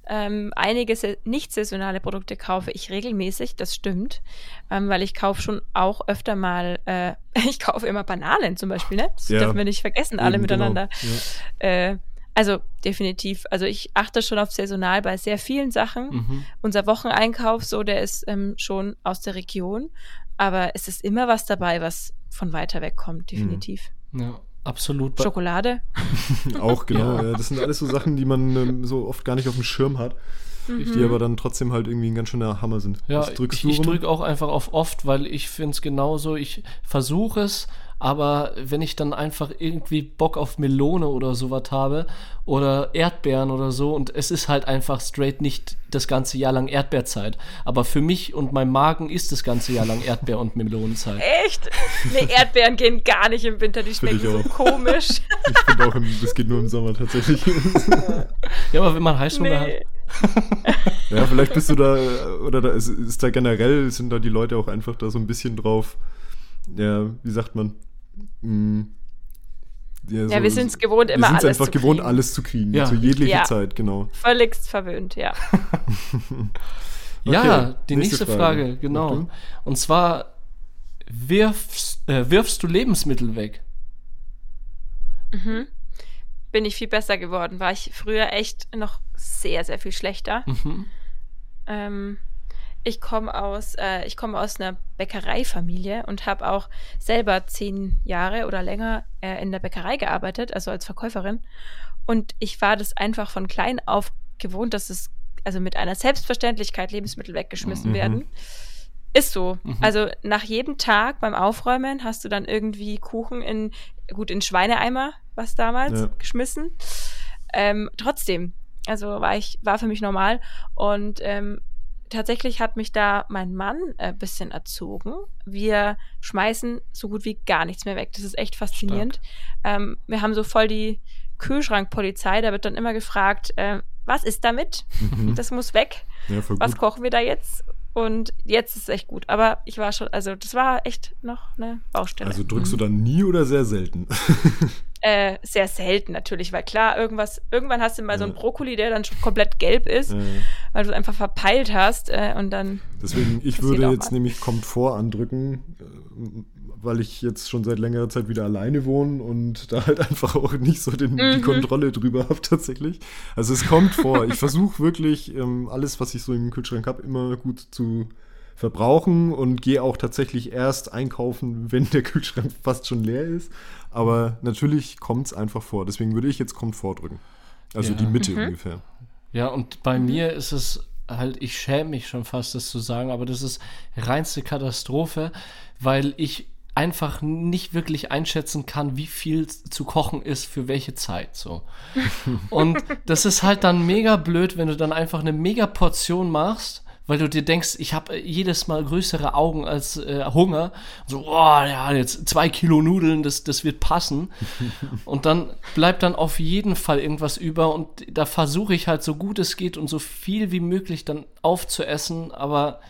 Ähm, einige nicht saisonale Produkte kaufe ich regelmäßig, das stimmt, ähm, weil ich kaufe schon auch öfter mal, äh, ich kaufe immer Bananen zum Beispiel, ne? Das ja. dürfen wir nicht vergessen, alle Eben, genau. miteinander. Genau. Ja. Äh, also definitiv. Also ich achte schon auf saisonal bei sehr vielen Sachen. Mhm. Unser Wocheneinkauf, so, der ist ähm, schon aus der Region, aber es ist immer was dabei, was von weiter weg kommt, definitiv. Mhm. Ja. Absolut. Schokolade. auch, genau. Ja. Das sind alles so Sachen, die man ähm, so oft gar nicht auf dem Schirm hat. Mhm. Die aber dann trotzdem halt irgendwie ein ganz schöner Hammer sind. Ja, ich, ich drücke auch einfach auf oft, weil ich finde es genauso. Ich versuche es, aber wenn ich dann einfach irgendwie Bock auf Melone oder sowas habe oder Erdbeeren oder so und es ist halt einfach straight nicht das ganze Jahr lang Erdbeerzeit. Aber für mich und mein Magen ist das ganze Jahr lang Erdbeer- und Melonenzeit. Echt? Nee, Erdbeeren gehen gar nicht im Winter, die schmecken so komisch. Ich finde auch, im, das geht nur im Sommer tatsächlich. ja, aber wenn man Heißhunger nee. hat. ja, vielleicht bist du da, oder da ist, ist da generell, sind da die Leute auch einfach da so ein bisschen drauf, ja, wie sagt man, Mm. Ja, ja wir sind es gewohnt, immer alles zu einfach gewohnt, alles zu kriegen. Ja. Zu jeglicher ja. Zeit, genau. Völligst verwöhnt, ja. okay, ja, die nächste, nächste Frage, Frage genau. Und zwar, wirfst, äh, wirfst du Lebensmittel weg? Mhm. Bin ich viel besser geworden. War ich früher echt noch sehr, sehr viel schlechter. Mhm. Ähm, ich komme aus, äh, ich komme aus einer Bäckereifamilie und habe auch selber zehn Jahre oder länger äh, in der Bäckerei gearbeitet, also als Verkäuferin. Und ich war das einfach von klein auf gewohnt, dass es also mit einer Selbstverständlichkeit Lebensmittel weggeschmissen mhm. werden. Ist so. Mhm. Also nach jedem Tag beim Aufräumen hast du dann irgendwie Kuchen in, gut, in Schweineeimer, was damals, ja. geschmissen. Ähm, trotzdem, Also war ich, war für mich normal. Und ähm, tatsächlich hat mich da mein Mann ein äh, bisschen erzogen. Wir schmeißen so gut wie gar nichts mehr weg. Das ist echt faszinierend. Ähm, wir haben so voll die Kühlschrankpolizei. Da wird dann immer gefragt, äh, was ist damit? Mhm. Das muss weg. Ja, was kochen wir da jetzt? Und jetzt ist es echt gut. Aber ich war schon, also das war echt noch eine Baustelle. Also drückst mhm. du dann nie oder sehr selten? Äh, sehr selten natürlich, weil klar, irgendwas, irgendwann hast du mal ja. so einen Brokkoli, der dann schon komplett gelb ist, ja. weil du einfach verpeilt hast äh, und dann. Deswegen, ich würde jetzt nämlich Komfort andrücken, äh, weil ich jetzt schon seit längerer Zeit wieder alleine wohne und da halt einfach auch nicht so den, mhm. die Kontrolle drüber habe tatsächlich. Also es kommt vor. Ich versuche wirklich ähm, alles, was ich so im Kühlschrank habe, immer gut zu verbrauchen und gehe auch tatsächlich erst einkaufen, wenn der Kühlschrank fast schon leer ist. Aber natürlich kommt es einfach vor. Deswegen würde ich jetzt Komfort drücken. Also ja. die Mitte mhm. ungefähr. Ja, und bei mhm. mir ist es halt, ich schäme mich schon fast, das zu sagen, aber das ist reinste Katastrophe, weil ich einfach nicht wirklich einschätzen kann, wie viel zu kochen ist für welche Zeit so. Und das ist halt dann mega blöd, wenn du dann einfach eine mega Portion machst weil du dir denkst, ich habe äh, jedes Mal größere Augen als äh, Hunger. So, oh, ja, jetzt zwei Kilo Nudeln, das, das wird passen. und dann bleibt dann auf jeden Fall irgendwas über und da versuche ich halt so gut es geht und so viel wie möglich dann aufzuessen, aber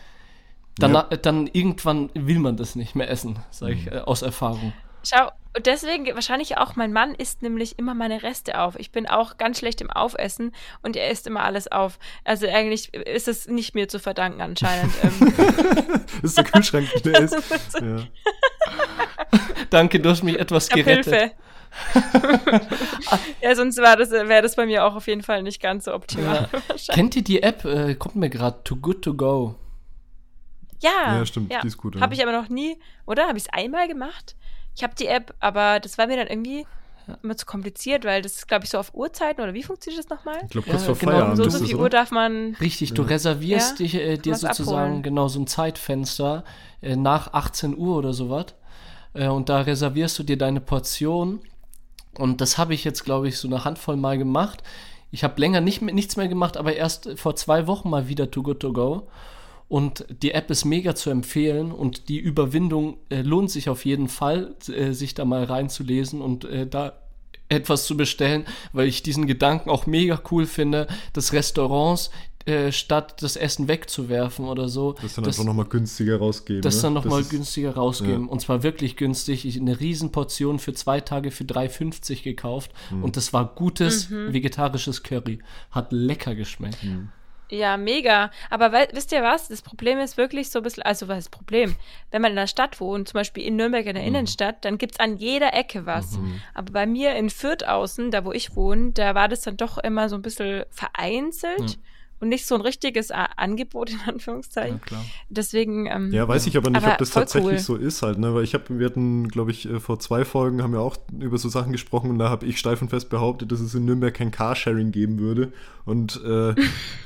dann, ja. dann irgendwann will man das nicht mehr essen, sage ich mhm. äh, aus Erfahrung. Schau, und deswegen wahrscheinlich auch mein Mann isst nämlich immer meine Reste auf. Ich bin auch ganz schlecht im Aufessen und er isst immer alles auf. Also eigentlich ist es nicht mir zu verdanken anscheinend. Ähm. das ist der Kühlschrank, der ist. Ja. Danke, du hast mich etwas gerettet. Hilfe. ja, sonst wäre das, wär das bei mir auch auf jeden Fall nicht ganz so optimal. Ja. Kennt ihr die App? Äh, kommt mir gerade Too Good To Go. Ja, ja stimmt, ja. die ist gut. Ja. Habe ich aber noch nie, oder? Habe ich es einmal gemacht? Ich habe die App, aber das war mir dann irgendwie immer zu kompliziert, weil das ist, glaube ich, so auf Uhrzeiten oder wie funktioniert das nochmal? Ich glaube, kurz ja, vor genau, Feierabend. So, so viel Uhr darf man. Richtig, du reservierst ja, dich, äh, dir sozusagen abholen. genau so ein Zeitfenster äh, nach 18 Uhr oder sowas. Äh, und da reservierst du dir deine Portion. Und das habe ich jetzt, glaube ich, so eine Handvoll Mal gemacht. Ich habe länger nicht, nichts mehr gemacht, aber erst vor zwei Wochen mal wieder Too Good To Go. Und die App ist mega zu empfehlen und die Überwindung äh, lohnt sich auf jeden Fall, äh, sich da mal reinzulesen und äh, da etwas zu bestellen, weil ich diesen Gedanken auch mega cool finde, dass Restaurants äh, statt das Essen wegzuwerfen oder so. Das dann das, einfach nochmal günstiger rausgeben. Das ne? dann nochmal günstiger rausgeben. Ja. Und zwar wirklich günstig. Ich eine Riesenportion für zwei Tage für 3,50 gekauft. Mhm. Und das war gutes mhm. vegetarisches Curry. Hat lecker geschmeckt. Mhm. Ja, mega. Aber we wisst ihr was? Das Problem ist wirklich so ein bisschen, also was ist das Problem? Wenn man in der Stadt wohnt, zum Beispiel in Nürnberg in der mhm. Innenstadt, dann gibt es an jeder Ecke was. Mhm. Aber bei mir in Fürth außen, da wo ich wohne, da war das dann doch immer so ein bisschen vereinzelt. Mhm und nicht so ein richtiges Angebot in Anführungszeichen. Ja, Deswegen. Ähm, ja, weiß ich aber nicht, aber ob das tatsächlich cool. so ist halt, ne? Weil ich habe, wir hatten, glaube ich, äh, vor zwei Folgen haben wir auch über so Sachen gesprochen und da habe ich steif und fest behauptet, dass es in Nürnberg kein Carsharing geben würde. Und äh,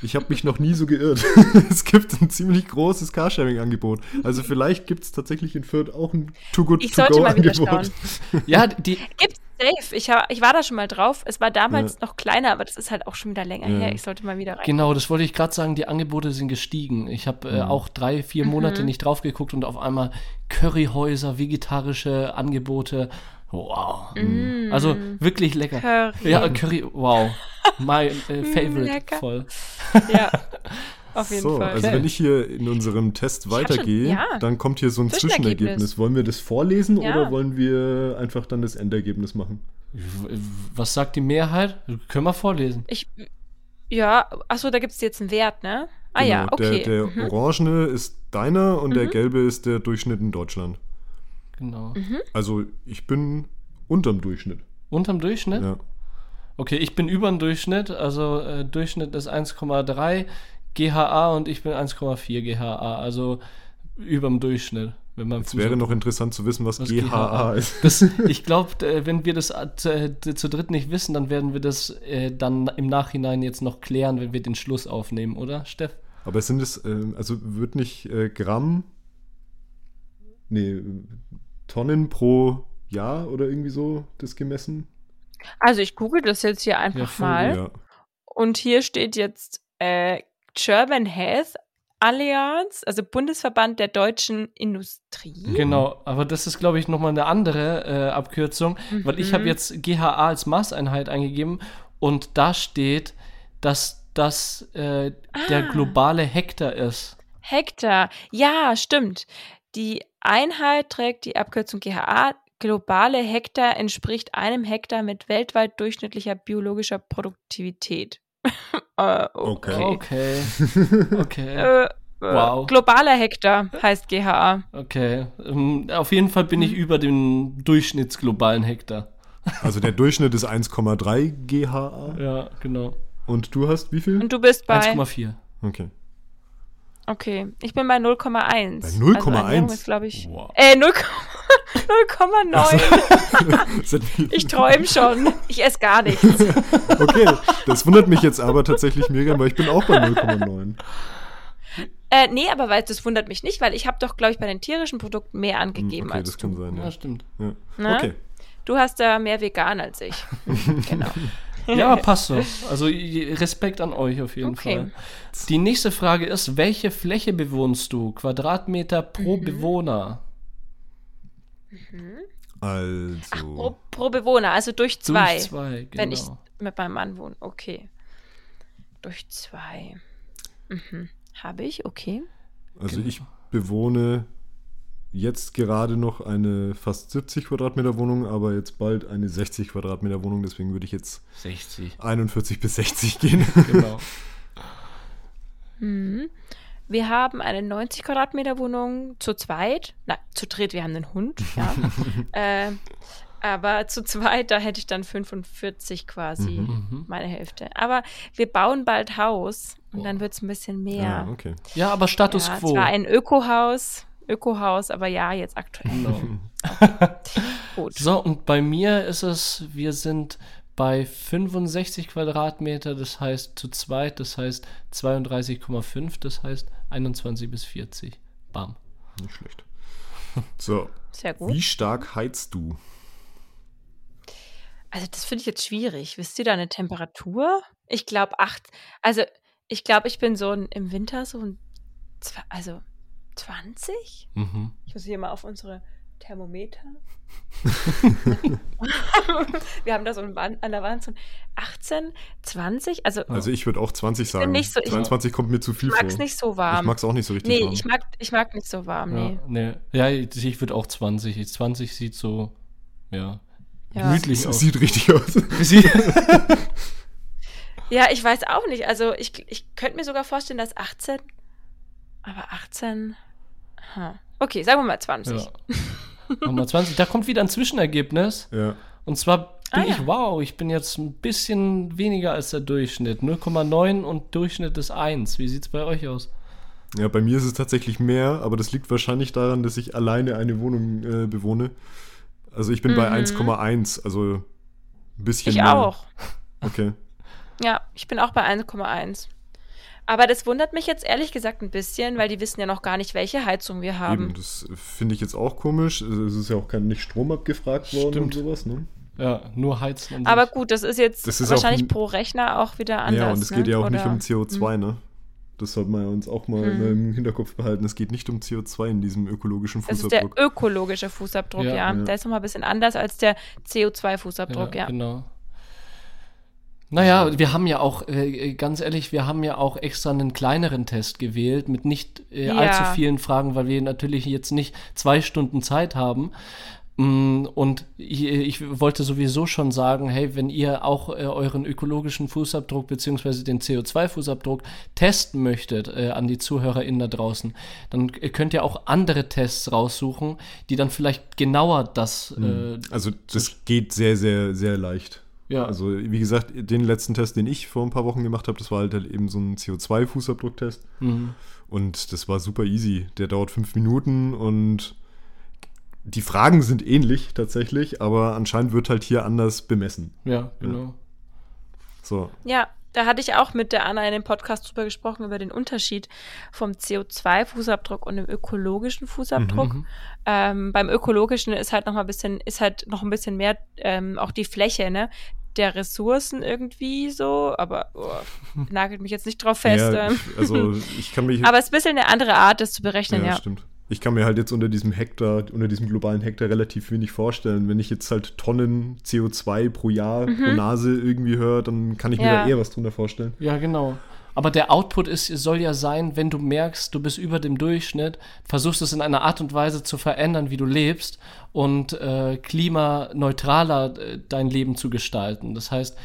ich habe mich noch nie so geirrt. es gibt ein ziemlich großes Carsharing-Angebot. Also vielleicht gibt es tatsächlich in Fürth auch ein Too Good ich To Go-Angebot. Ja, die. Gibt's safe. Ich, ich war da schon mal drauf. Es war damals ja. noch kleiner, aber das ist halt auch schon wieder länger ja. her. Ich sollte mal wieder rein. Genau, das wollte ich gerade sagen. Die Angebote sind gestiegen. Ich habe äh, mhm. auch drei, vier Monate mhm. nicht drauf geguckt und auf einmal Curryhäuser, vegetarische Angebote. Wow. Mm. Also wirklich lecker. Curry. Ja, Curry, wow. My äh, favorite lecker. voll. Ja. Auf jeden so, Fall. Also wenn ich hier in unserem Test weitergehe, ja. dann kommt hier so ein Zwischenergebnis. Zwischenergebnis. Wollen wir das vorlesen ja. oder wollen wir einfach dann das Endergebnis machen? Was sagt die Mehrheit? Können wir vorlesen. Ich, ja, achso, da gibt es jetzt einen Wert, ne? Ah genau, ja, okay. Der, der mhm. orangene ist deiner und mhm. der gelbe ist der Durchschnitt in Deutschland. Genau. Mhm. Also ich bin unterm Durchschnitt. Unterm Durchschnitt? Ja. Okay, ich bin über dem Durchschnitt, also äh, Durchschnitt ist 1,3, GHA und ich bin 1,4 GHA, also über dem Durchschnitt. Wenn man es wäre noch interessant zu wissen, was, was GHA, GHA, ist. Das, ich glaube, wenn wir das äh, zu dritt nicht wissen, dann werden wir das äh, dann im Nachhinein jetzt noch klären, wenn wir den Schluss aufnehmen, oder, Steff? Aber sind es, äh, also wird nicht äh, Gramm, nee, Tonnen pro Jahr oder irgendwie so das gemessen? Also ich google das jetzt hier einfach ja, mal. Ja. Und hier steht jetzt äh, German Health Allianz, also Bundesverband der deutschen Industrie. Genau, aber das ist, glaube ich, nochmal eine andere äh, Abkürzung, mhm. weil ich habe jetzt GHA als Maßeinheit eingegeben und da steht, dass das äh, ah. der globale Hektar ist. Hektar, ja, stimmt. Die Einheit trägt die Abkürzung GHA. Globale Hektar entspricht einem Hektar mit weltweit durchschnittlicher biologischer Produktivität. äh, okay. Okay. okay. Äh, äh, wow. Globaler Hektar heißt GHA. Okay. Um, ähm, auf jeden Fall bin ich über dem durchschnittsglobalen Hektar. Also der Durchschnitt ist 1,3 GHA. Ja, genau. Und du hast wie viel? Und du bist bei 1,4. Okay. Okay, ich bin bei 0,1. Bei 0,1? Also ist, glaube ich. Wow. Äh, 0,9. ich träume schon. Ich esse gar nichts. okay, das wundert mich jetzt aber tatsächlich, Miriam, weil ich bin auch bei 0,9. Äh, nee, aber weil das wundert mich nicht, weil ich habe doch, glaube ich, bei den tierischen Produkten mehr angegeben okay, als das kann sein. Ja, ja stimmt. Ja. Okay. Du hast da mehr vegan als ich. genau. Ja, passt so. Also Respekt an euch auf jeden okay. Fall. Die nächste Frage ist, welche Fläche bewohnst du? Quadratmeter pro mhm. Bewohner? Mhm. Also. Ach, pro, pro, Bewohner, also durch zwei. Durch zwei, genau. Wenn ich mit meinem Mann wohne. Okay. Durch zwei. Mhm. Habe ich, okay. Also genau. ich bewohne jetzt gerade noch eine fast 70 Quadratmeter Wohnung, aber jetzt bald eine 60 Quadratmeter Wohnung. Deswegen würde ich jetzt 60. 41 bis 60 gehen. Genau. mhm. Wir haben eine 90 Quadratmeter Wohnung zu zweit. Na, zu dritt, wir haben einen Hund, ja. äh, aber zu zweit, da hätte ich dann 45 quasi, mhm. mhm. meine Hälfte. Aber wir bauen bald Haus und oh. dann wird es ein bisschen mehr. Ah, okay. Ja, aber Status ja, quo. Es war ein Ökohaus. Ökohaus, aber ja, jetzt aktuell. Genau. Gut. So, und bei mir ist es, wir sind bei 65 Quadratmeter, das heißt zu zweit, das heißt 32,5, das heißt 21 bis 40. Bam. Nicht schlecht. So. Sehr gut. Wie stark heizt du? Also, das finde ich jetzt schwierig. Wisst ihr da eine Temperatur? Ich glaube, acht. Also, ich glaube, ich bin so ein, im Winter so ein. Also, 20? Mhm. Ich muss hier mal auf unsere Thermometer. wir haben da so an der Wand so ein 18, 20. Also, also ich würde auch 20 sagen. Nicht so, 22 ich, kommt mir zu viel vor. Ich mag es nicht so warm. Ich mag es auch nicht so richtig nee, warm. Ich mag, ich mag nicht so warm, ja, nee. nee. Ja, ich würde auch 20. 20 sieht so, ja, ja. gemütlich aus. Sieht richtig aus. ja, ich weiß auch nicht. Also ich, ich könnte mir sogar vorstellen, dass 18 aber 18. Aha. Okay, sagen wir mal 20. Ja. Machen wir 20. Da kommt wieder ein Zwischenergebnis. Ja. Und zwar bin ah, ich, ja. wow, ich bin jetzt ein bisschen weniger als der Durchschnitt. 0,9 und Durchschnitt ist 1. Wie sieht es bei euch aus? Ja, bei mir ist es tatsächlich mehr, aber das liegt wahrscheinlich daran, dass ich alleine eine Wohnung äh, bewohne. Also ich bin mhm. bei 1,1, also ein bisschen ich mehr. Ich auch. Okay. Ja, ich bin auch bei 1,1. Aber das wundert mich jetzt ehrlich gesagt ein bisschen, weil die wissen ja noch gar nicht, welche Heizung wir haben. Eben, das finde ich jetzt auch komisch. Es ist ja auch kein nicht Strom abgefragt worden Stimmt. und sowas, ne? Ja, nur heizen. Aber gut, das ist jetzt das ist wahrscheinlich auch, pro Rechner auch wieder anders. Ja, und es ne? geht ja auch Oder? nicht um CO2, hm. ne? Das sollte man uns auch mal hm. im Hinterkopf behalten. Es geht nicht um CO2 in diesem ökologischen Fußabdruck. Das ist der ökologische Fußabdruck, ja. ja. ja. Der ist nochmal ein bisschen anders als der CO2-Fußabdruck, ja, ja. Genau. Naja, wir haben ja auch, äh, ganz ehrlich, wir haben ja auch extra einen kleineren Test gewählt mit nicht äh, ja. allzu vielen Fragen, weil wir natürlich jetzt nicht zwei Stunden Zeit haben. Mm, und ich, ich, wollte sowieso schon sagen, hey, wenn ihr auch äh, euren ökologischen Fußabdruck beziehungsweise den CO2-Fußabdruck testen möchtet äh, an die ZuhörerInnen da draußen, dann könnt ihr auch andere Tests raussuchen, die dann vielleicht genauer das. Mhm. Äh, also das geht sehr, sehr, sehr leicht. Ja. Also, wie gesagt, den letzten Test, den ich vor ein paar Wochen gemacht habe, das war halt, halt eben so ein CO2-Fußabdrucktest. Mhm. Und das war super easy. Der dauert fünf Minuten und die Fragen sind ähnlich tatsächlich, aber anscheinend wird halt hier anders bemessen. Ja, genau. Ja. So. Ja, da hatte ich auch mit der Anna in dem Podcast drüber gesprochen, über den Unterschied vom CO2-Fußabdruck und dem ökologischen Fußabdruck. Mhm. Ähm, beim ökologischen ist halt noch mal ein bisschen, ist halt noch ein bisschen mehr ähm, auch die Fläche, ne? Der Ressourcen irgendwie so, aber oh, nagelt mich jetzt nicht drauf fest. Ja, ähm. also ich kann mich. aber es ist ein bisschen eine andere Art, das zu berechnen, ja, ja. stimmt. Ich kann mir halt jetzt unter diesem Hektar, unter diesem globalen Hektar relativ wenig vorstellen. Wenn ich jetzt halt Tonnen CO2 pro Jahr pro Nase irgendwie höre, dann kann ich mir Mhm. Ja. da eher was drunter vorstellen. Ja, genau. Aber der Output ist, soll ja sein, wenn du merkst, du bist über dem Durchschnitt, versuchst es in einer Art und Weise zu verändern, wie du lebst und äh, klimaneutraler äh, dein Leben zu gestalten. Das heißt,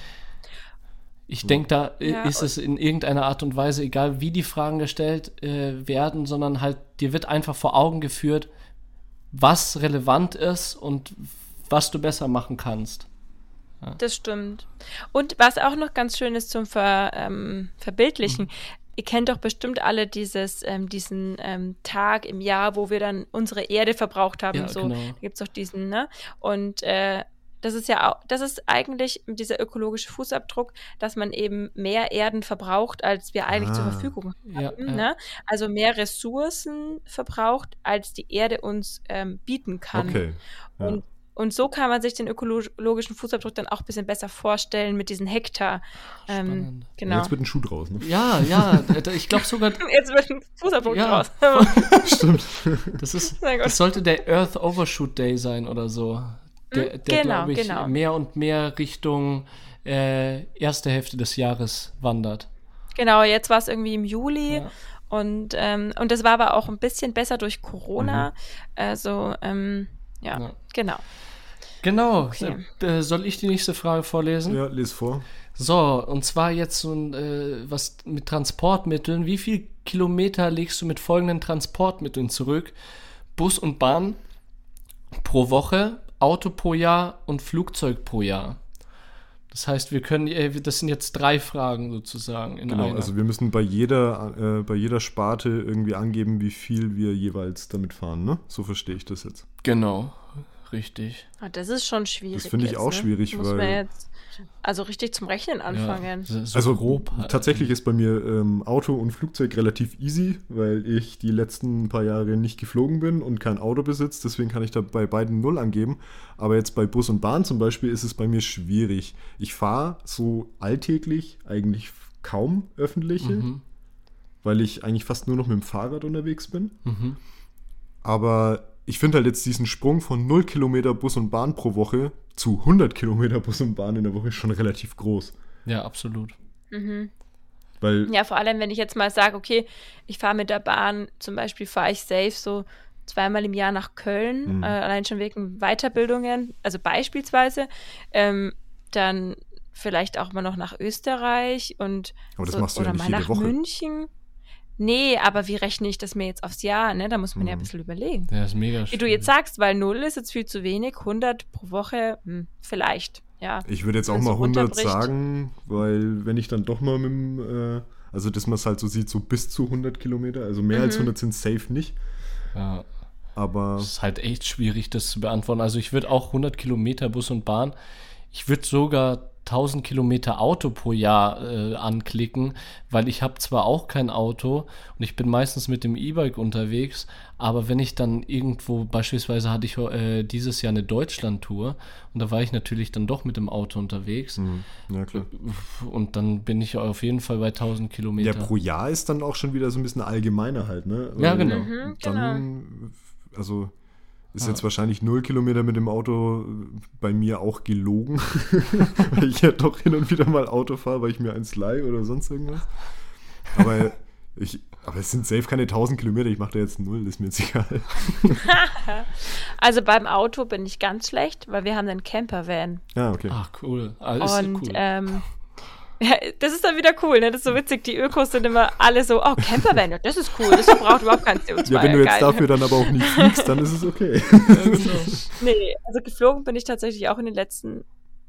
ich denke, da äh, Ja, ist es in irgendeiner Art und Weise, egal wie die Fragen gestellt äh, werden, sondern halt, dir wird einfach vor Augen geführt, was relevant ist und was du besser machen kannst. Das stimmt. Und was auch noch ganz schön ist zum Ver, ähm, Verbildlichen, Mhm. ihr kennt doch bestimmt alle dieses, ähm, diesen ähm, Tag im Jahr, wo wir dann unsere Erde verbraucht haben. Ja, so, genau. Da gibt es doch diesen, ne? Und äh, das ist ja auch, das ist eigentlich dieser ökologische Fußabdruck, dass man eben mehr Erden verbraucht, als wir eigentlich zur Ah. Verfügung haben. Ja, ja. Ne? Also mehr Ressourcen verbraucht, als die Erde uns ähm, bieten kann. Okay. Ja. Und, und so kann man sich den ökologischen Fußabdruck dann auch ein bisschen besser vorstellen mit diesen Hektar. Ähm, genau. Jetzt wird ein Schuh draus, ne? Ja, ja, ich glaube sogar, Jetzt wird ein Fußabdruck Ja. draus. Stimmt. das ist, das sollte der Earth Overshoot Day sein oder so. Der, der genau, glaube ich, genau. mehr und mehr Richtung äh, erste Hälfte des Jahres wandert. genau, jetzt war es irgendwie im Juli. Ja. Und, ähm, und das war aber auch ein bisschen besser durch Corona. Also, ähm, ja, Ja. genau. Genau. Okay. Äh, soll ich die nächste Frage vorlesen? Ja, les vor. So, und zwar jetzt so ein, äh, was mit Transportmitteln. Wie viel Kilometer legst du mit folgenden Transportmitteln zurück? Bus und Bahn pro Woche, Auto pro Jahr und Flugzeug pro Jahr. Das heißt, wir können, äh, das sind jetzt drei Fragen sozusagen in Genau, einer. also wir müssen bei jeder, äh, bei jeder Sparte irgendwie angeben, wie viel wir jeweils damit fahren, ne? So verstehe ich das jetzt. genau, richtig. Ah, Das ist schon schwierig. Das finde ich jetzt, auch ne? schwierig, Muss weil- man jetzt also richtig zum Rechnen anfangen. Ja, so so Also grob. halt. tatsächlich ist bei mir ähm, Auto und Flugzeug relativ easy, weil ich die letzten paar Jahre nicht geflogen bin und kein Auto besitze. Deswegen kann ich da bei beiden null angeben. Aber jetzt bei Bus und Bahn zum Beispiel ist es bei mir schwierig. Ich fahre so alltäglich eigentlich kaum öffentliche, Mhm. weil ich eigentlich fast nur noch mit dem Fahrrad unterwegs bin. Mhm. Aber ich finde halt jetzt diesen Sprung von 0 Kilometer Bus und Bahn pro Woche zu 100 Kilometer Bus und Bahn in der Woche schon relativ groß. Ja, absolut. Mhm. Weil Ja, vor allem, wenn ich jetzt mal sage, okay, ich fahre mit der Bahn, zum Beispiel fahre ich safe so zweimal im Jahr nach Köln, Mhm. äh, allein schon wegen Weiterbildungen, also beispielsweise, ähm, dann vielleicht auch mal noch nach Österreich und Aber das so, machst du ja oder nicht mal jede nach Woche. München. Nee, aber wie rechne ich das mir jetzt aufs Jahr? Ne? Da muss man ja ein Mhm. bisschen überlegen. Ja, ist mega Wie du jetzt sagst, weil 0 ist jetzt viel zu wenig, 100 pro Woche, hm, vielleicht, ja. Ich würde jetzt auch mal so 100 runterbricht. sagen, weil wenn ich dann doch mal mit dem, äh, also dass man es halt so sieht, so bis zu 100 Kilometer, also mehr als Mhm. 100 sind safe nicht, Ja. aber Es ist halt echt schwierig, das zu beantworten. Also ich würde auch 100 Kilometer Bus und Bahn, ich würde sogar 1000 Kilometer Auto pro Jahr äh, anklicken, weil ich habe zwar auch kein Auto und ich bin meistens mit dem E-Bike unterwegs, aber wenn ich dann irgendwo, beispielsweise hatte ich äh, dieses Jahr eine Deutschland-Tour und da war ich natürlich dann doch mit dem Auto unterwegs hm, ja klar. und dann bin ich auf jeden Fall bei 1000 Kilometer. Ja, pro Jahr ist dann auch schon wieder so ein bisschen allgemeiner halt, ne? Ja, genau. Mhm, Dann, also ist Ja. jetzt wahrscheinlich 0 Kilometer mit dem Auto bei mir auch gelogen, weil ich ja doch hin und wieder mal Auto fahre, weil ich mir eins leih oder sonst irgendwas. Aber ich, aber es sind safe keine 1000 Kilometer, ich mache da jetzt null, ist mir jetzt egal. Also beim Auto bin ich ganz schlecht, weil wir haben einen Campervan. Ja, okay. Ach, cool. Alles Und cool. ähm, ja, das ist dann wieder cool, ne? Das ist so witzig. Die Ökos sind immer alle so, oh, Campervan, ja, das ist cool, das verbraucht überhaupt kein CO2. Ja, wenn du jetzt geil. dafür dann aber auch nicht fliegst, dann ist es okay. Nee, also geflogen bin ich tatsächlich auch in den letzten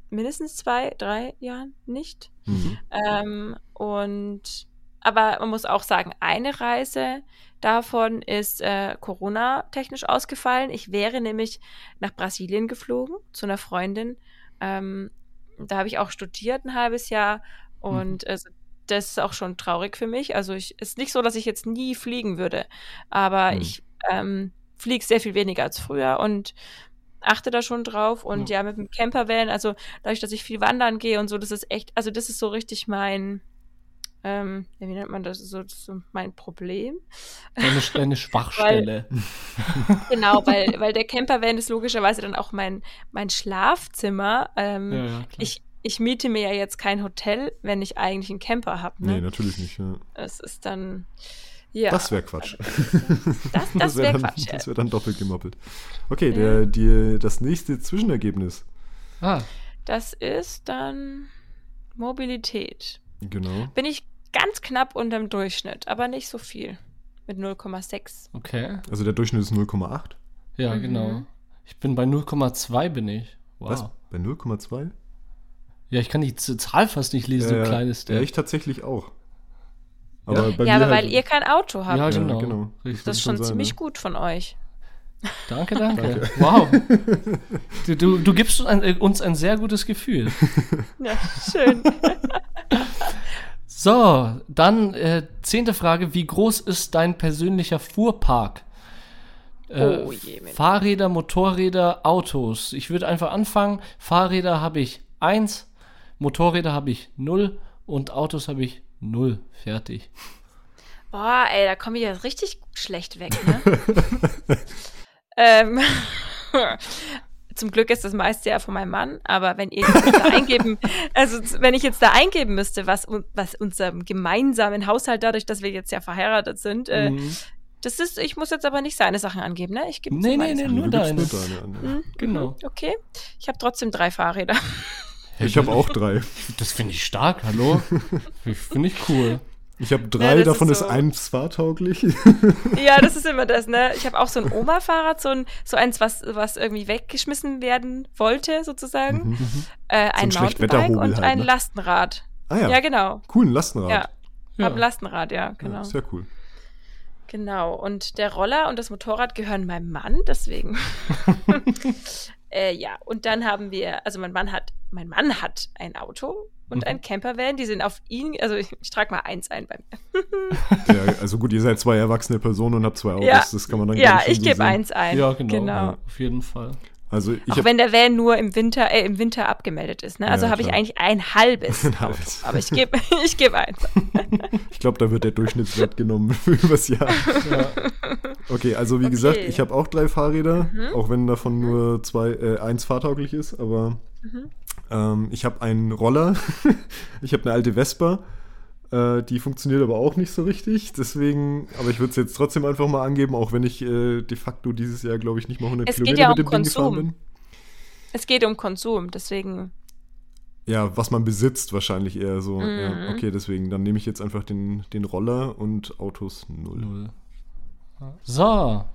mindestens zwei, drei Jahren nicht. Mhm. Ähm, und aber man muss auch sagen, eine Reise davon ist äh, Corona-technisch ausgefallen. Ich wäre nämlich nach Brasilien geflogen zu einer Freundin. Ähm, da habe ich auch studiert ein halbes Jahr und also, das ist auch schon traurig für mich. Also ich ist nicht so, dass ich jetzt nie fliegen würde, aber Mhm. ich ähm, fliege sehr viel weniger als früher und achte da schon drauf. Und ja, ja mit dem Campervan, also dadurch, dass ich viel wandern gehe und so, das ist echt, also das ist so richtig mein, ähm, wie nennt man das, so, so mein Problem. Eine, eine Schwachstelle. weil, genau, weil, weil der Campervan ist logischerweise dann auch mein, mein Schlafzimmer. Ähm, ja, ja, ich, ich miete mir ja jetzt kein Hotel, wenn ich eigentlich einen Camper habe. Ne? Nee, natürlich nicht. Ja. Es ist dann. Ja. Das wäre Quatsch. Das, das wäre wär Quatsch. Das wäre dann doppelt gemoppelt. Okay, der, die, das nächste Zwischenergebnis. Ah. Das ist dann Mobilität. Genau. Bin ich ganz knapp unterm Durchschnitt, aber nicht so viel. Mit 0,6. Okay. Also der Durchschnitt ist 0,8? Ja, mhm. genau. Ich bin bei 0,2 bin ich. Wow. Was? Bei 0,2? Ja, ich kann die Zahl fast nicht lesen, ja, so klein ist der. Ja, ich tatsächlich auch. Aber ja, ja aber halt weil ihr kein Auto habt. Ja, genau. Ja, genau. Das ist schon sein, ziemlich gut von euch. Danke, danke. danke. Wow. Du, du, du gibst uns ein, uns ein sehr gutes Gefühl. Ja, schön. So, dann äh, zehnte Frage. Wie groß ist dein persönlicher Fuhrpark? Äh, oh je, Fahrräder, Motorräder, Autos. Ich würde einfach anfangen. Fahrräder habe ich eins, Motorräder habe ich null und Autos habe ich null. Fertig. Boah, ey, da komme ich ja richtig schlecht weg, ne? ähm, zum Glück ist das meiste ja von meinem Mann, aber wenn ihr jetzt da eingeben, also wenn ich jetzt da eingeben müsste, was, was unserem gemeinsamen Haushalt, dadurch, dass wir jetzt ja verheiratet sind, äh, mhm. das ist, ich muss jetzt aber nicht seine Sachen angeben, ne? Ich gebe nee, nee, nee, nur deine. Nur deine an, ja. mhm. Genau. Okay. Ich habe trotzdem drei Fahrräder. Ich habe auch drei. Das finde ich stark, hallo? finde ich cool. Ich habe drei, ja, davon ist, so ist eins fahrtauglich. Ja, das ist immer das, ne? Ich habe auch so ein Oma-Fahrrad, so, ein, so eins, was, was irgendwie weggeschmissen werden wollte, sozusagen. Mhm, mhm. äh, ein so ein Mountainbike und halt, ein ne? Lastenrad. Ah ja. Ja, genau. Cool, ein Lastenrad. Ja, ja. Hab ein Lastenrad, ja, genau. Ja, sehr cool. Genau, und der Roller und das Motorrad gehören meinem Mann, deswegen. äh, ja, und dann haben wir, also mein Mann hat, mein Mann hat ein Auto und mhm. ein Campervan. Die sind auf ihn, also ich, ich trage mal eins ein bei mir. ja, also gut, ihr seid zwei erwachsene Personen und habt zwei Autos, ja. das kann man dann Ja, ich so gebe eins ein. Ja, genau, genau. Ja, auf jeden Fall. Also ich Auch wenn der Van nur im Winter, äh, im Winter abgemeldet ist. Ne? Also ja, habe ich eigentlich ein halbes. ein halbes. Aber ich gebe ich geb eins. ich glaube, da wird der Durchschnittswert genommen übers Jahr. Ja. Okay, also wie okay. gesagt, ich habe auch drei Fahrräder, mhm. auch wenn davon nur zwei, äh, eins fahrtauglich ist, aber mhm. Ähm, ich habe einen Roller, ich habe eine alte Vespa, äh, die funktioniert aber auch nicht so richtig. Deswegen, aber ich würde es jetzt trotzdem einfach mal angeben, auch wenn ich äh, de facto dieses Jahr, glaube ich, nicht mal 100 es Kilometer ja mit dem um Ding gefahren bin. Es geht um Konsum, deswegen. Ja, was man besitzt, wahrscheinlich eher so. Mhm. Ja, okay, deswegen, dann nehme ich jetzt einfach den, den Roller und Autos null. null. So,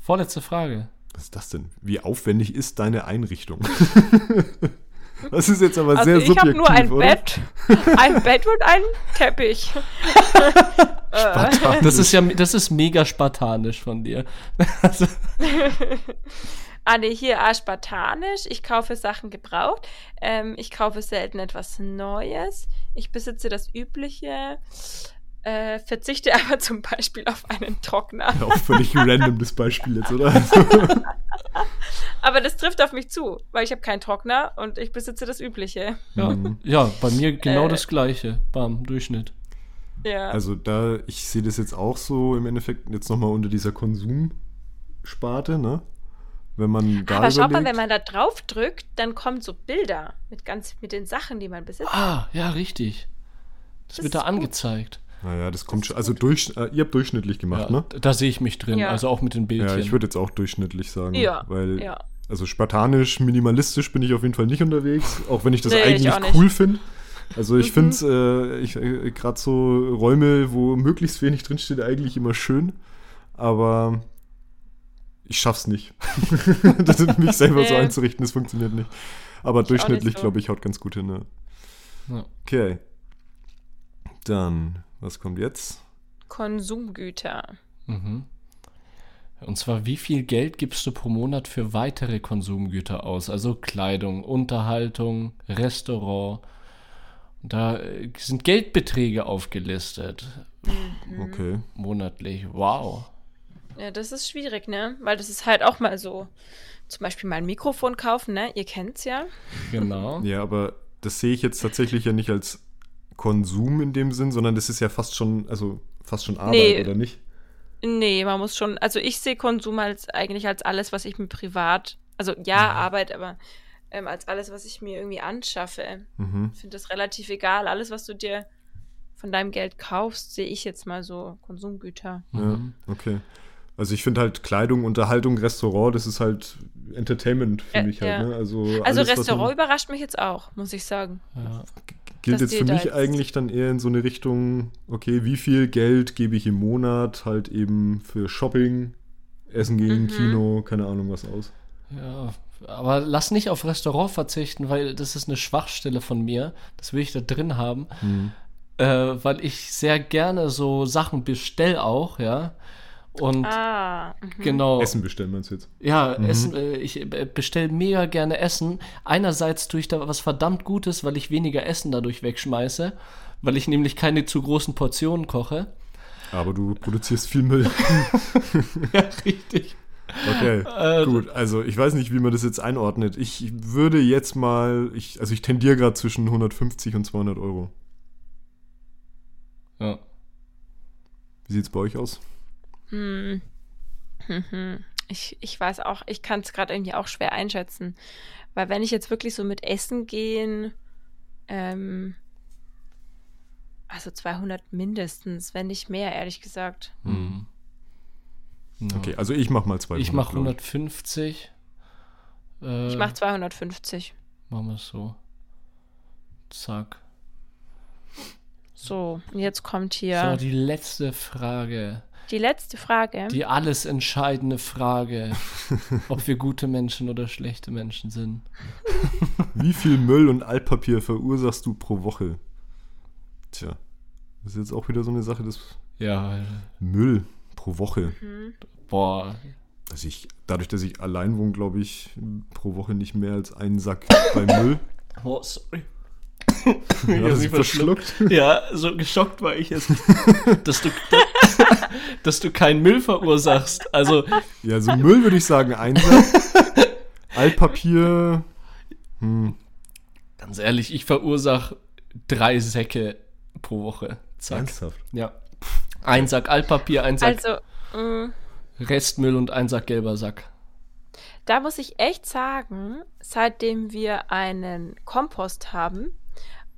vorletzte Frage. Was ist das denn? Wie aufwendig ist deine Einrichtung? Das ist jetzt aber also sehr ich subjektiv, Ich habe nur ein oder? Bett, ein Bett und einen Teppich. das ist ja, das ist mega spartanisch von dir. also. Ah, nee, hier ah, spartanisch. Ich kaufe Sachen gebraucht. Ähm, ich kaufe selten etwas Neues. Ich besitze das Übliche. Äh, verzichte aber zum Beispiel auf einen Trockner. Ja, auch völlig random das Beispiel jetzt, oder? aber das trifft auf mich zu, weil ich habe keinen Trockner und ich besitze das Übliche. Ja, ja bei mir genau äh, das Gleiche beim Durchschnitt. Ja. Also da, ich sehe das jetzt auch so im Endeffekt jetzt nochmal unter dieser Konsumsparte, ne? Wenn man da Aber schau mal, wenn man da drauf drückt, dann kommen so Bilder mit ganz mit den Sachen, die man besitzt. Ah, ja, richtig. Das, das wird da angezeigt. Naja, das kommt schon. Also durch, äh, ihr habt durchschnittlich gemacht, ja, ne? Da sehe ich mich drin, ja. also auch mit den Bildchen. Ja, ich würde jetzt auch durchschnittlich sagen. Ja. Weil, ja. also spartanisch, minimalistisch bin ich auf jeden Fall nicht unterwegs, auch wenn ich das nee, eigentlich ich cool finde. Also ich mhm. finde äh, ich, äh, gerade so Räume, wo möglichst wenig drinsteht, eigentlich immer schön. Aber ich schaff's nicht. das mich selber nee. so einzurichten, das funktioniert nicht. Aber ich durchschnittlich, so. glaube ich, haut ganz gut hin. Ne? Ja. Okay. Dann was kommt jetzt? Konsumgüter. Mhm. Und zwar, wie viel Geld gibst du pro Monat für weitere Konsumgüter aus? Also Kleidung, Unterhaltung, Restaurant. Da äh, sind Geldbeträge aufgelistet. Mhm. Okay. Monatlich. Wow. Ja, das ist schwierig, ne? Weil das ist halt auch mal so. Zum Beispiel mal ein Mikrofon kaufen, ne? Ihr kennt's ja. Genau. Ja, aber das sehe ich jetzt tatsächlich ja nicht als Konsum in dem Sinn, sondern das ist ja fast schon, also fast schon Arbeit, Nee. oder nicht? Nee, man muss schon, also ich sehe Konsum als eigentlich als alles, was ich mir privat, also ja, Arbeit, aber ähm, als alles, was ich mir irgendwie anschaffe. Mhm. Ich finde das relativ egal. Alles, was du dir von deinem Geld kaufst, sehe ich jetzt mal so Konsumgüter. Ja, okay. Also ich finde halt Kleidung, Unterhaltung, Restaurant, das ist halt Entertainment für Ja, mich halt. ja. Ne? Also, Also alles, Restaurant man- überrascht mich jetzt auch, muss ich sagen. Ja. Gilt dass jetzt für mich jetzt- eigentlich dann eher in so eine Richtung, okay, wie viel Geld gebe ich im Monat halt eben für Shopping, Essen gehen, Mhm. Kino, keine Ahnung was aus. Ja, aber lass nicht auf Restaurant verzichten, weil das ist eine Schwachstelle von mir. Das will ich da drin haben. Äh, weil ich sehr gerne so Sachen bestell auch, ja. Und Ah, mhm. genau. Essen bestellen meinst du jetzt? Ja, Essen, äh, ich äh, bestelle mega gerne Essen. Einerseits tue ich da was verdammt Gutes, weil ich weniger Essen dadurch wegschmeiße, weil ich nämlich keine zu großen Portionen koche. Aber du produzierst viel Müll. Ja, richtig. Okay, Äh, gut. Also ich weiß nicht, wie man das jetzt einordnet. Ich würde jetzt mal, ich, also ich tendiere gerade zwischen 150 und 200 Euro. Ja. Wie sieht's bei euch aus? Hm. Ich, ich weiß auch, ich kann es gerade irgendwie auch schwer einschätzen. Weil wenn ich jetzt wirklich so mit Essen gehen, ähm, also 200 mindestens, wenn nicht mehr, ehrlich gesagt. Hm. Ja. Okay, also ich mach mal 200. Ich mache glaub 150. Äh, Ich mache 250. Machen wir es so. Zack. So, und jetzt kommt So, hier die letzte Frage. Die letzte Frage. Die alles entscheidende Frage. ob wir gute Menschen oder schlechte Menschen sind. Wie viel Müll und Altpapier verursachst du pro Woche? Tja, das ist jetzt auch wieder so eine Sache des Ja, Müll pro Woche. boah. Also ich, dadurch, dass ich allein wohne, glaube ich, pro Woche nicht mehr als einen Sack bei Müll. Oh, sorry. Ja, hab das mich verschluckt. Ja, so geschockt war ich jetzt, dass du, dass du keinen Müll verursachst. Also, Ja, also Müll würde ich sagen ein Sack. Altpapier. Hm, ganz ehrlich, ich verursache drei Säcke pro Woche. Zack. ernsthaft. Ja. Ein Sack Altpapier, ein Sack also, mh, Restmüll und ein Sack gelber Sack. da muss ich echt sagen, seitdem wir einen Kompost haben,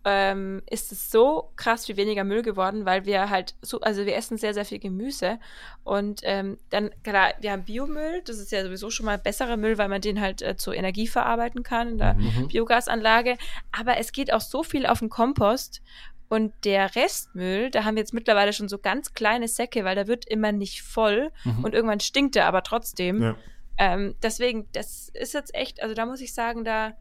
ähm, ist es so krass wie weniger Müll geworden, weil wir halt so, also wir essen sehr, sehr viel Gemüse und ähm, dann, klar, wir haben Biomüll, das ist ja sowieso schon mal besserer Müll, weil man den halt äh, zur Energie verarbeiten kann in der Mhm. Biogasanlage, aber es geht auch so viel auf den Kompost und der Restmüll, da haben wir jetzt mittlerweile schon so ganz kleine Säcke, weil der wird immer nicht voll Mhm. und irgendwann stinkt er aber trotzdem. Ja. Ähm, deswegen, das ist jetzt echt, also da muss ich sagen, da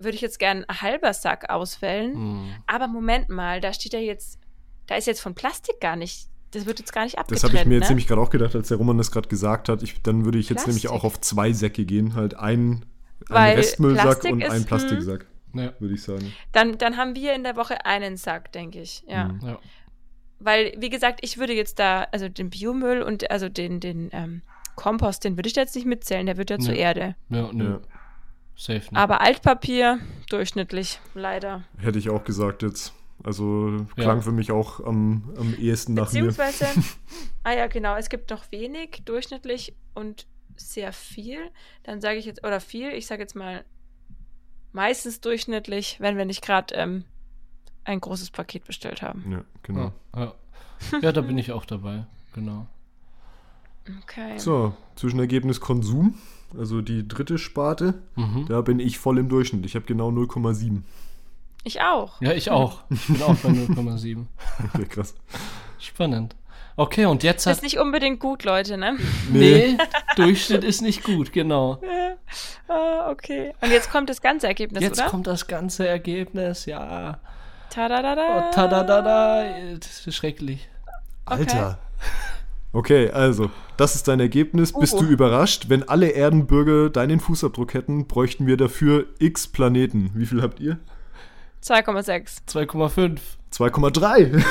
würde ich jetzt gern ein halber Sack auswählen. Mhm. Aber Moment mal, da steht ja jetzt, da ist jetzt von Plastik gar nicht, das wird jetzt gar nicht Das abgetrennt. habe ich mir jetzt ne? nämlich gerade auch gedacht, als der Roman das gerade gesagt hat. Ich, dann würde ich jetzt nämlich Plastik. auch auf zwei Säcke gehen. Halt ein, ein Weil Restmüllsack Plastik und ist, ein hm. Plastiksack, Ja. würde ich sagen. dann, dann haben wir in der Woche einen Sack, denke ich. Ja. Mhm. Ja. Weil, wie gesagt, ich würde jetzt da, also den Biomüll und also den, den ähm, Kompost, den würde ich da jetzt nicht mitzählen, der wird ja zur Ja. Erde. Ja, nö. Ja. Safe nicht. Aber Altpapier, durchschnittlich, leider. Hätte ich auch gesagt jetzt. Also Ja. klang für mich auch am, am ehesten nach mir. Beziehungsweise, ah ja, genau, es gibt noch wenig, durchschnittlich und sehr viel. Dann sage ich jetzt, oder viel, ich sage jetzt mal meistens durchschnittlich, wenn wir nicht gerade ähm, ein großes Paket bestellt haben. Ja, genau. ja, ja. ja, da bin ich auch dabei. Genau. Okay. So, Zwischenergebnis Konsum, also die dritte Sparte, Mhm. da bin ich voll im Durchschnitt. Ich habe genau 0,7. Ich auch. Ja, ich auch. Ich bin auch bei 0,7. Okay, krass. Spannend. Okay, und jetzt Das hat. ist nicht unbedingt gut, Leute, ne? Nee, Durchschnitt ist nicht gut, genau. ah, okay. Und jetzt kommt das ganze Ergebnis, Jetzt oder? kommt das ganze Ergebnis, ja. Tadadada. Oh, tadadada. Das ist schrecklich. Alter. Okay, also, das ist dein Ergebnis. Bist Uhu. du überrascht? Wenn alle Erdenbürger deinen Fußabdruck hätten, bräuchten wir dafür x Planeten. Wie viel habt ihr? 2,6. 2,5. 2,3.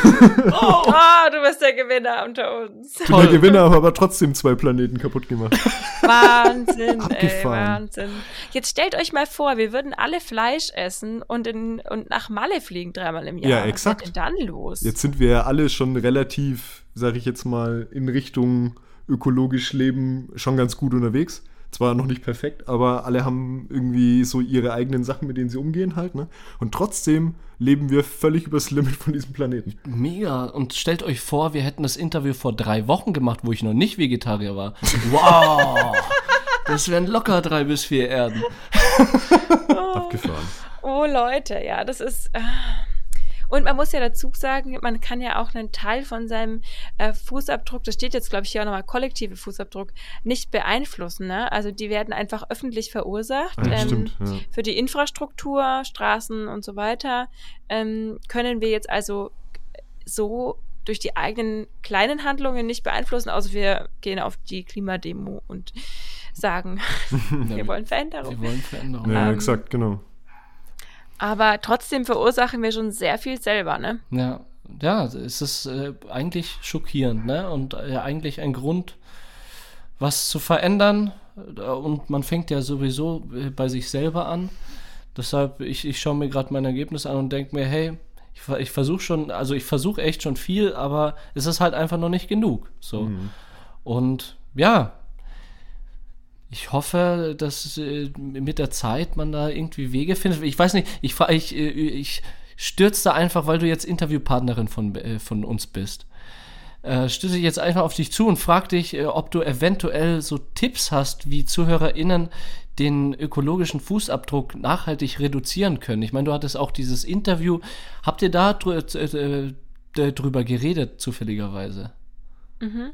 Oh. oh, du bist der Gewinner unter uns. Ich bin der Gewinner, habe aber trotzdem zwei Planeten kaputt gemacht. Wahnsinn, ey, Wahnsinn. Jetzt stellt euch mal vor, wir würden alle Fleisch essen und, in, und nach Malle fliegen dreimal im Jahr. Ja, exakt. Was ist denn dann los? Jetzt sind wir ja alle schon relativ, sage ich jetzt mal, in Richtung ökologisch leben schon ganz gut unterwegs. Zwar noch nicht perfekt, aber alle haben irgendwie so ihre eigenen Sachen, mit denen sie umgehen halt, ne? Und trotzdem leben wir völlig übers Limit von diesem Planeten. Mega. Und stellt euch vor, wir hätten das Interview vor drei Wochen gemacht, wo ich noch nicht Vegetarier war. Wow! das wären locker drei bis vier Erden. Abgefahren. Oh Leute, ja, das ist. Äh und man muss ja dazu sagen, man kann ja auch einen Teil von seinem äh, Fußabdruck, das steht jetzt, glaube ich, hier auch nochmal, kollektive Fußabdruck, nicht beeinflussen. Ne? Also die werden einfach öffentlich verursacht. Ja, ähm, stimmt, ja. Für die Infrastruktur, Straßen und so weiter ähm, können wir jetzt also so durch die eigenen kleinen Handlungen nicht beeinflussen, außer wir gehen auf die Klimademo und sagen, wir wollen Veränderung. Wir wollen Veränderung. Ja, Ähm, exakt, genau. Aber trotzdem verursachen wir schon sehr viel selber, ne? Ja, ja, es ist äh, eigentlich schockierend, ne? Und äh, eigentlich ein Grund, was zu verändern. Und man fängt ja sowieso äh, bei sich selber an. Deshalb, ich, ich schaue mir gerade mein Ergebnis an und denke mir, hey, ich, ich versuche schon, also ich versuche echt schon viel, aber es ist halt einfach noch nicht genug. So. Mhm. Und ja, ich hoffe, dass äh, mit der Zeit man da irgendwie Wege findet. Ich weiß nicht, ich, ich, äh, ich stürze da einfach, weil du jetzt Interviewpartnerin von, äh, von uns bist. Äh, stürze ich jetzt einfach auf dich zu und frag dich, äh, ob du eventuell so Tipps hast, wie ZuhörerInnen den ökologischen Fußabdruck nachhaltig reduzieren können. Ich meine, du hattest auch dieses Interview. Habt ihr da äh, äh, drüber geredet, zufälligerweise? Mhm.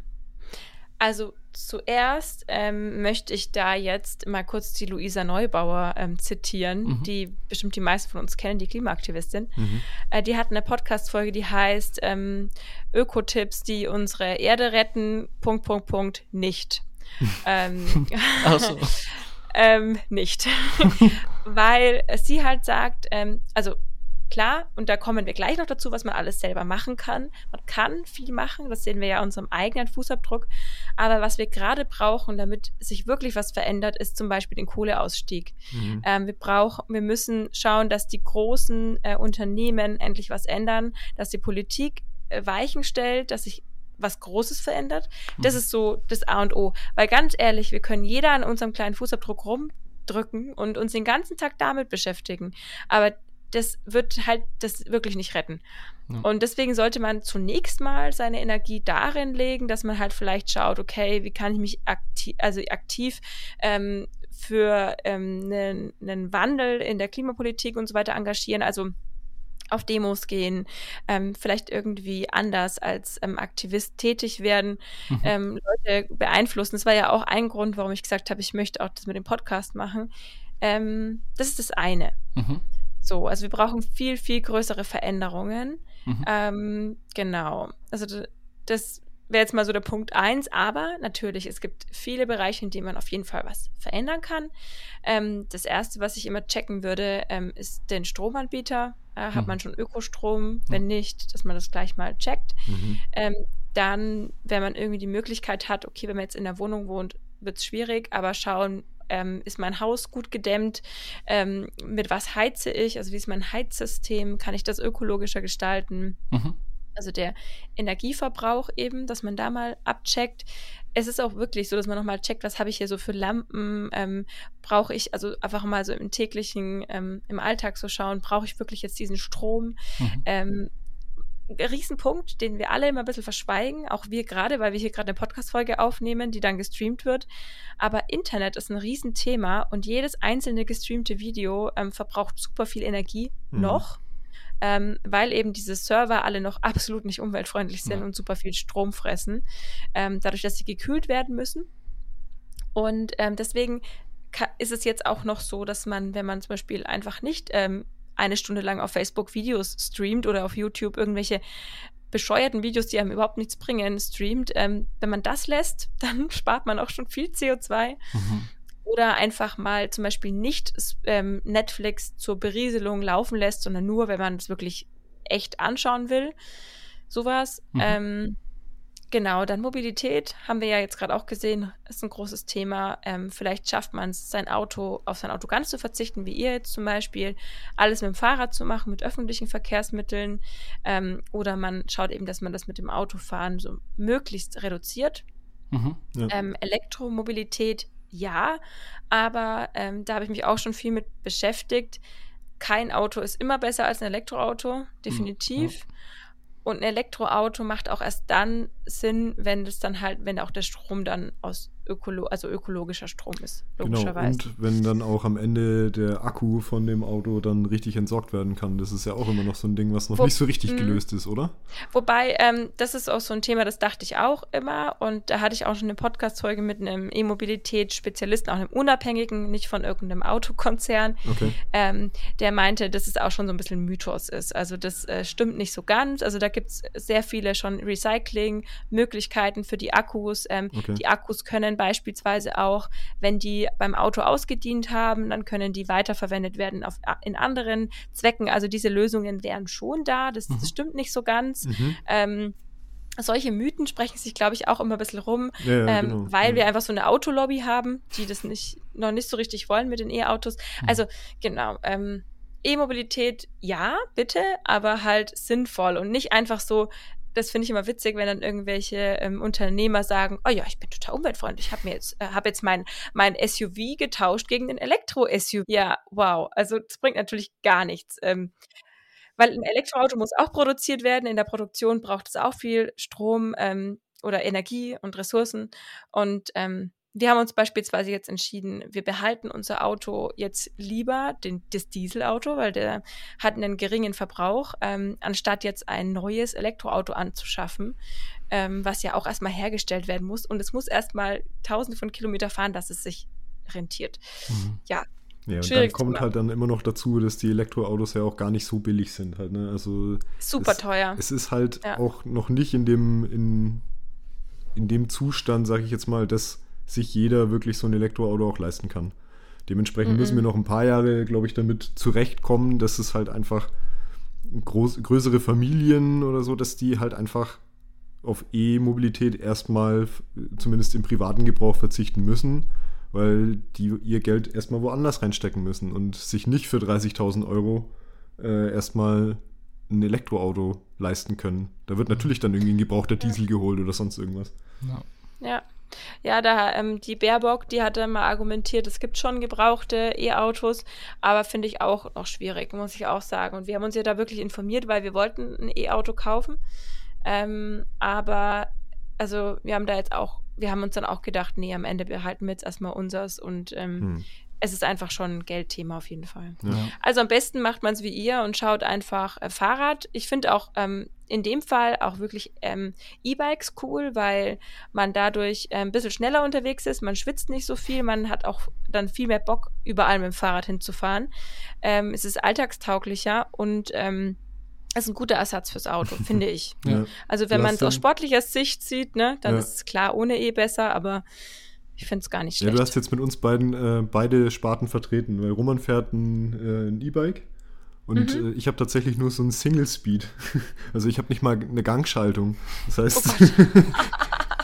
Also zuerst ähm, möchte ich da jetzt mal kurz die Luisa Neubauer ähm, zitieren, Mhm. die bestimmt die meisten von uns kennen, die Klimaaktivistin. Mhm. Äh, die hat eine Podcast-Folge, die heißt ähm, Ökotipps, die unsere Erde retten, Punkt, Punkt, Punkt, nicht. ähm, Also, ähm, nicht. Weil sie halt sagt, ähm, also klar, und da kommen wir gleich noch dazu, was man alles selber machen kann. Man kann viel machen, das sehen wir ja an unserem eigenen Fußabdruck. Aber was wir gerade brauchen, damit sich wirklich was verändert, ist zum Beispiel den Kohleausstieg. Mhm. Ähm, wir brauchen, wir müssen schauen, dass die großen äh, Unternehmen endlich was ändern, dass die Politik äh, Weichen stellt, dass sich was Großes verändert. Das Mhm. ist so das A und O. Weil ganz ehrlich, wir können jeder an unserem kleinen Fußabdruck rumdrücken und uns den ganzen Tag damit beschäftigen. Aber das wird halt das wirklich nicht retten. Ja. Und deswegen sollte man zunächst mal seine Energie darin legen, dass man halt vielleicht schaut, okay, wie kann ich mich aktiv, also aktiv ähm, für ähm, einen, einen Wandel in der Klimapolitik und so weiter engagieren. Also auf Demos gehen, ähm, vielleicht irgendwie anders als ähm, Aktivist tätig werden, Mhm. ähm, Leute beeinflussen. Das war ja auch ein Grund, warum ich gesagt habe, ich möchte auch das mit dem Podcast machen. Ähm, das ist das eine. mhm. So, also wir brauchen viel, viel größere Veränderungen. Mhm. Ähm, genau. Also das wäre jetzt mal so der Punkt eins, aber natürlich, es gibt viele Bereiche, in denen man auf jeden Fall was verändern kann. Ähm, das erste, was ich immer checken würde, ähm, ist den Stromanbieter. Äh, hat Mhm. man schon Ökostrom? Wenn nicht, dass man das gleich mal checkt. Mhm. Ähm, dann, wenn man irgendwie die Möglichkeit hat, okay, wenn man jetzt in der Wohnung wohnt, wird es schwierig, aber schauen, ähm, ist mein Haus gut gedämmt, ähm, mit was heize ich, also wie ist mein Heizsystem, kann ich das ökologischer gestalten, Mhm. also der Energieverbrauch eben, dass man da mal abcheckt. Es ist auch wirklich so, dass man nochmal checkt, was habe ich hier so für Lampen, ähm, brauche ich, also einfach mal so im täglichen, ähm, im Alltag so schauen, brauche ich wirklich jetzt diesen Strom, Mhm. Riesenpunkt, den wir alle immer ein bisschen verschweigen, auch wir gerade, weil wir hier gerade eine Podcast-Folge aufnehmen, die dann gestreamt wird. Aber Internet ist ein Riesenthema und jedes einzelne gestreamte Video ähm, verbraucht super viel Energie Mhm. noch, ähm, weil eben diese Server alle noch absolut nicht umweltfreundlich sind Ja. und super viel Strom fressen, ähm, dadurch, dass sie gekühlt werden müssen. Und ähm, deswegen ist es jetzt auch noch so, dass man, wenn man zum Beispiel einfach nicht ähm, eine Stunde lang auf Facebook Videos streamt oder auf YouTube irgendwelche bescheuerten Videos, die einem überhaupt nichts bringen, streamt, ähm, wenn man das lässt, dann spart man auch schon viel CO2. Mhm. oder einfach mal zum Beispiel nicht ähm, Netflix zur Berieselung laufen lässt, sondern nur, wenn man es wirklich echt anschauen will. Sowas. Mhm. Ähm, Genau, dann Mobilität haben wir ja jetzt gerade auch gesehen, ist ein großes Thema. Ähm, vielleicht schafft man es, sein Auto auf sein Auto ganz zu verzichten, wie ihr jetzt zum Beispiel, alles mit dem Fahrrad zu machen, mit öffentlichen Verkehrsmitteln. Ähm, oder man schaut eben, dass man das mit dem Autofahren so möglichst reduziert. Mhm, ja. ähm, Elektromobilität, ja, aber ähm, da habe ich mich auch schon viel mit beschäftigt. Kein Auto ist immer besser als ein Elektroauto, definitiv. Mhm. Und ein Elektroauto macht auch erst dann Sinn, wenn es dann halt, wenn auch der Strom dann aus ökolo also ökologischer Strom ist, logischerweise. Genau, und wenn dann auch am Ende der Akku von dem Auto dann richtig entsorgt werden kann, das ist ja auch immer noch so ein Ding, was noch Wo, nicht so richtig mh. gelöst ist, oder? Wobei, ähm, das ist auch so ein Thema, das dachte ich auch immer und da hatte ich auch schon eine Podcast-Folge mit einem E-Mobilitätsspezialisten, auch einem Unabhängigen, nicht von irgendeinem Autokonzern, okay. ähm, der meinte, dass es auch schon so ein bisschen Mythos ist. Also das äh, stimmt nicht so ganz. Also da gibt es sehr viele schon Recycling-Möglichkeiten für die Akkus. Ähm, okay. Die Akkus können können beispielsweise auch, wenn die beim Auto ausgedient haben, dann können die weiterverwendet werden auf, in anderen Zwecken. Also diese Lösungen wären schon da. Das, mhm. das stimmt nicht so ganz. Mhm. Ähm, solche Mythen sprechen sich, glaube ich, auch immer ein bisschen rum, ja, ja, ähm, genau. weil ja. wir einfach so eine Autolobby haben, die das nicht, noch nicht so richtig wollen mit den E-Autos. Mhm. Also, genau. Ähm, E-Mobilität, ja, bitte, aber halt sinnvoll und nicht einfach so, das finde ich immer witzig, wenn dann irgendwelche ähm, Unternehmer sagen, oh ja, ich bin total umweltfreundlich, ich habe mir jetzt, äh, habe jetzt mein, mein SUV getauscht gegen ein Elektro-SUV. Ja, wow. Also das bringt natürlich gar nichts. Ähm, weil ein Elektroauto muss auch produziert werden. In der Produktion braucht es auch viel Strom ähm, oder Energie und Ressourcen. Und ähm, wir haben uns beispielsweise jetzt entschieden, wir behalten unser Auto jetzt lieber, den, das Dieselauto, weil der hat einen geringen Verbrauch, ähm, anstatt jetzt ein neues Elektroauto anzuschaffen, ähm, was ja auch erstmal hergestellt werden muss. Und es muss erstmal tausende von Kilometer fahren, dass es sich rentiert. Mhm. Ja. Ja, und dann kommt halt dann immer noch dazu, dass die Elektroautos ja auch gar nicht so billig sind halt, ne? Also super es, teuer. Es ist halt ja. auch noch nicht in dem, in, in dem Zustand, sage ich jetzt mal, dass sich jeder wirklich so ein Elektroauto auch leisten kann. Dementsprechend mm -mm. müssen wir noch ein paar Jahre, glaube ich, damit zurechtkommen, dass es halt einfach groß, größere Familien oder so, dass die halt einfach auf E-Mobilität erstmal zumindest im privaten Gebrauch verzichten müssen, weil die ihr Geld erstmal woanders reinstecken müssen und sich nicht für 30.000 Euro äh, erstmal ein Elektroauto leisten können. Da wird natürlich dann irgendwie ein gebrauchter Diesel geholt oder sonst irgendwas. Ja. ja. Ja, da ähm, die Baerbock, die hat dann mal argumentiert, es gibt schon gebrauchte E-Autos, aber finde ich auch noch schwierig, muss ich auch sagen. Und wir haben uns ja da wirklich informiert, weil wir wollten ein E-Auto kaufen. Ähm, aber also wir haben da jetzt auch, wir haben uns dann auch gedacht, nee, am Ende behalten wir jetzt erstmal unseres und ähm, hm es ist einfach schon ein Geldthema auf jeden Fall. Ja. Also am besten macht man es wie ihr und schaut einfach äh, Fahrrad. Ich finde auch ähm, in dem Fall auch wirklich ähm, E-Bikes cool, weil man dadurch äh, ein bisschen schneller unterwegs ist, man schwitzt nicht so viel, man hat auch dann viel mehr Bock, überall mit dem Fahrrad hinzufahren. Ähm, es ist alltagstauglicher und ähm, ist ein guter Ersatz fürs Auto, finde ich. Ja. Also wenn man es aus sportlicher Sicht sieht, ne, dann ja. ist es klar ohne E besser, aber ich finde es gar nicht schlecht. Ja, du hast jetzt mit uns beiden äh, beide Sparten vertreten, weil Roman fährt ein äh, E-Bike und mhm. äh, ich habe tatsächlich nur so ein Single Speed. Also ich habe nicht mal eine Gangschaltung. Das heißt,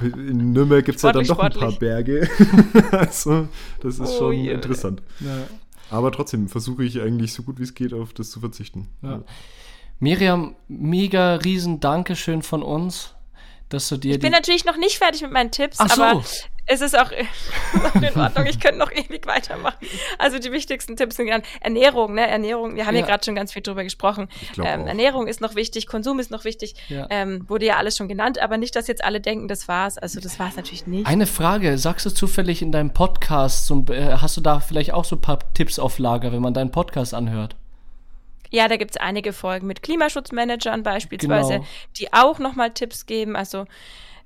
oh in Nürnberg gibt es ja dann doch ein paar Berge. also das ist oh, schon yeah. interessant. Ja. Aber trotzdem versuche ich eigentlich so gut wie es geht auf das zu verzichten. Ja. Miriam, mega riesen Dankeschön von uns dass du dir. Ich bin natürlich noch nicht fertig mit meinen Tipps, Ach aber so. Es ist auch in Ordnung. Ich könnte noch ewig weitermachen. Also die wichtigsten Tipps sind dann Ernährung, ne? Ernährung, wir haben ja, ja gerade schon ganz viel drüber gesprochen. Ähm, Ernährung ist noch wichtig, Konsum ist noch wichtig. Ja. Ähm, wurde ja alles schon genannt, aber nicht, dass jetzt alle denken, das war's. Also das war's natürlich nicht. Eine Frage, sagst du zufällig in deinem Podcast, so, äh, hast du da vielleicht auch so ein paar Tipps auf Lager, wenn man deinen Podcast anhört? Ja, da gibt es einige Folgen mit Klimaschutzmanagern beispielsweise, genau. die auch nochmal Tipps geben. Also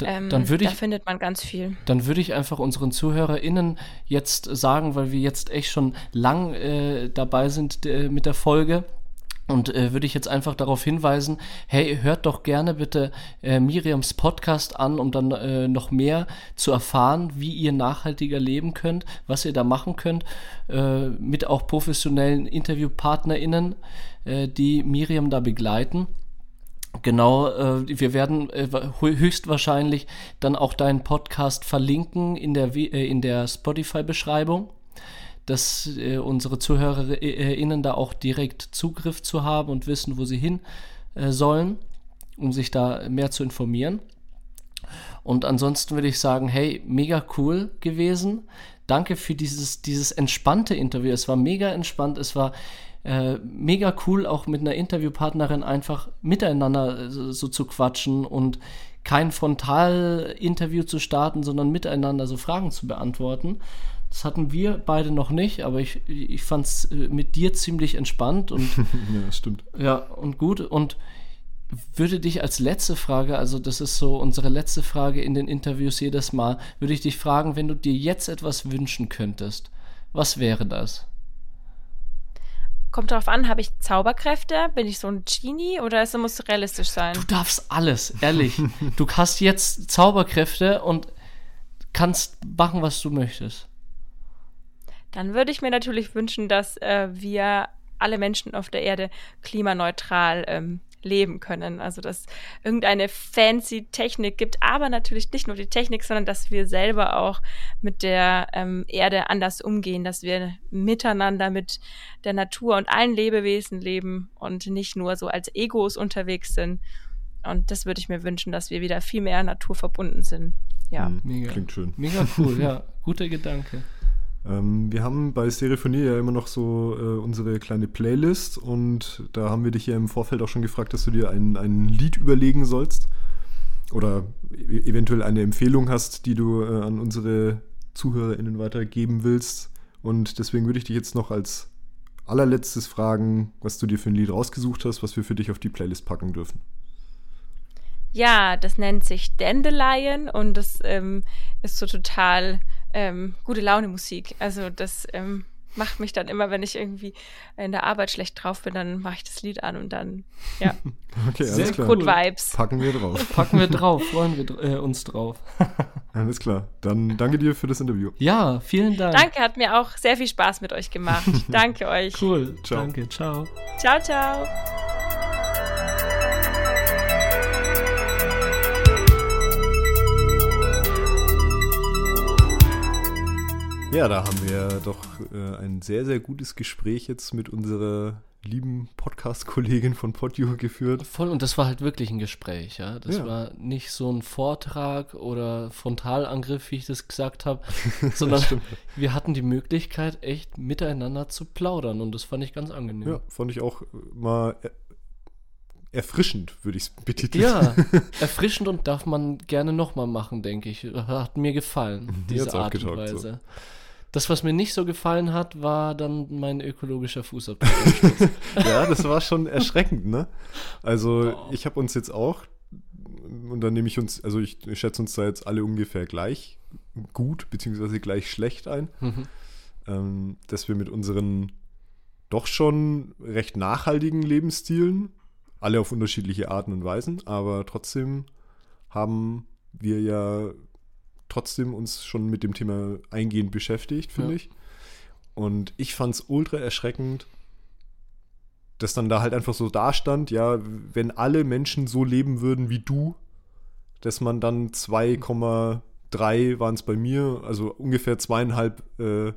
ähm, dann würde ich, da findet man ganz viel. Dann würde ich einfach unseren ZuhörerInnen jetzt sagen, weil wir jetzt echt schon lang äh, dabei sind äh, mit der Folge, Und äh, würde ich jetzt einfach darauf hinweisen, hey, hört doch gerne bitte äh, Miriams Podcast an, um dann äh, noch mehr zu erfahren, wie ihr nachhaltiger leben könnt, was ihr da machen könnt, äh, mit auch professionellen InterviewpartnerInnen, äh, die Miriam da begleiten. Genau, äh, wir werden äh, höchstwahrscheinlich dann auch deinen Podcast verlinken in der, äh, der Spotify-Beschreibung dass äh, unsere ZuhörerInnen da auch direkt Zugriff zu haben und wissen, wo sie hin äh, sollen, um sich da mehr zu informieren. Und ansonsten würde ich sagen, hey, mega cool gewesen. Danke für dieses, dieses entspannte Interview. Es war mega entspannt. Es war äh, mega cool, auch mit einer Interviewpartnerin einfach miteinander äh, so, so zu quatschen und kein Frontal-Interview zu starten, sondern miteinander so Fragen zu beantworten. Das hatten wir beide noch nicht, aber ich, ich fand es äh, mit dir ziemlich entspannt und ja, stimmt. Ja, und gut. Und würde dich als letzte Frage, also das ist so unsere letzte Frage in den Interviews jedes Mal, würde ich dich fragen, wenn du dir jetzt etwas wünschen könntest, was wäre das? Kommt darauf an, habe ich Zauberkräfte? Bin ich so ein Genie oder es muss realistisch sein? Du darfst alles, ehrlich. du hast jetzt Zauberkräfte und kannst machen, was du möchtest. Dann würde ich mir natürlich wünschen, dass äh, wir alle Menschen auf der Erde klimaneutral ähm, leben können. Also dass irgendeine fancy Technik gibt, aber natürlich nicht nur die Technik, sondern dass wir selber auch mit der ähm, Erde anders umgehen, dass wir miteinander mit der Natur und allen Lebewesen leben und nicht nur so als Egos unterwegs sind. Und das würde ich mir wünschen, dass wir wieder viel mehr naturverbunden sind. Ja. Mhm, Mega. Klingt schön. Mega cool, ja. Guter Gedanke. Ähm, wir haben bei Stereophonie ja immer noch so äh, unsere kleine Playlist und da haben wir dich ja im Vorfeld auch schon gefragt, dass du dir ein, ein Lied überlegen sollst oder e eventuell eine Empfehlung hast, die du äh, an unsere ZuhörerInnen weitergeben willst. Und deswegen würde ich dich jetzt noch als allerletztes fragen, was du dir für ein Lied rausgesucht hast, was wir für dich auf die Playlist packen dürfen. Ja, das nennt sich Dandelion und das ähm, ist so total ähm, gute Laune Musik. Also das ähm, macht mich dann immer, wenn ich irgendwie in der Arbeit schlecht drauf bin, dann mache ich das Lied an und dann, ja. okay, Sehr klar. Good Vibes. Packen wir drauf. Packen wir drauf, freuen wir äh, uns drauf. alles klar. Dann danke dir für das Interview. Ja, vielen Dank. Danke, hat mir auch sehr viel Spaß mit euch gemacht. danke euch. Cool. Ciao. Danke, ciao. Ciao, ciao. Ja, da haben wir doch äh, ein sehr, sehr gutes Gespräch jetzt mit unserer lieben Podcast-Kollegin von Podio geführt. Voll, und das war halt wirklich ein Gespräch, ja. Das ja. war nicht so ein Vortrag oder Frontalangriff, wie ich das gesagt habe, sondern wir hatten die Möglichkeit, echt miteinander zu plaudern und das fand ich ganz angenehm. Ja, fand ich auch mal erfrischend, würde ich es betiteln. Ja, erfrischend und darf man gerne nochmal machen, denke ich. Hat mir gefallen, diese Art und Weise. So. Das, was mir nicht so gefallen hat, war dann mein ökologischer Fußabdruck. ja, das war schon erschreckend, ne? Also, oh. ich habe uns jetzt auch, und dann nehme ich uns, also ich, schätze uns da jetzt alle ungefähr gleich gut, beziehungsweise gleich schlecht ein, mhm. ähm, dass wir mit unseren doch schon recht nachhaltigen Lebensstilen, alle auf unterschiedliche Arten und Weisen, aber trotzdem haben wir ja trotzdem uns schon mit dem Thema eingehend beschäftigt, finde ja. ich. Und ich fand es ultra erschreckend, dass dann da halt einfach so dastand, ja, wenn alle Menschen so leben würden wie du, dass man dann 2,3 waren es bei mir, also ungefähr zweieinhalb äh,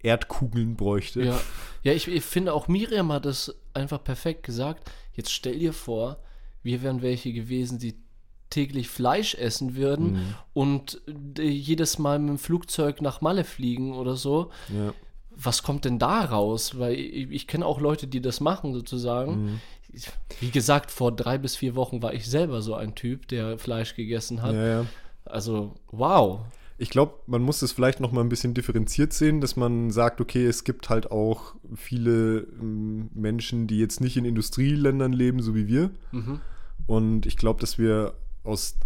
Erdkugeln bräuchte. Ja, ja ich, ich finde auch Miriam hat das einfach perfekt gesagt. Jetzt stell dir vor, wir wären welche gewesen, die täglich Fleisch essen würden mhm. und äh, jedes Mal mit dem Flugzeug nach Malle fliegen oder so. Ja. Was kommt denn da raus? Weil ich, ich kenne auch Leute, die das machen, sozusagen. Mhm. Wie gesagt, vor drei bis vier Wochen war ich selber so ein Typ, der Fleisch gegessen hat. Ja, ja. Also, wow. Ich glaube, man muss es vielleicht noch mal ein bisschen differenziert sehen, dass man sagt, okay, es gibt halt auch viele ähm, Menschen, die jetzt nicht in Industrieländern leben, so wie wir. Mhm. Und ich glaube, dass wir aus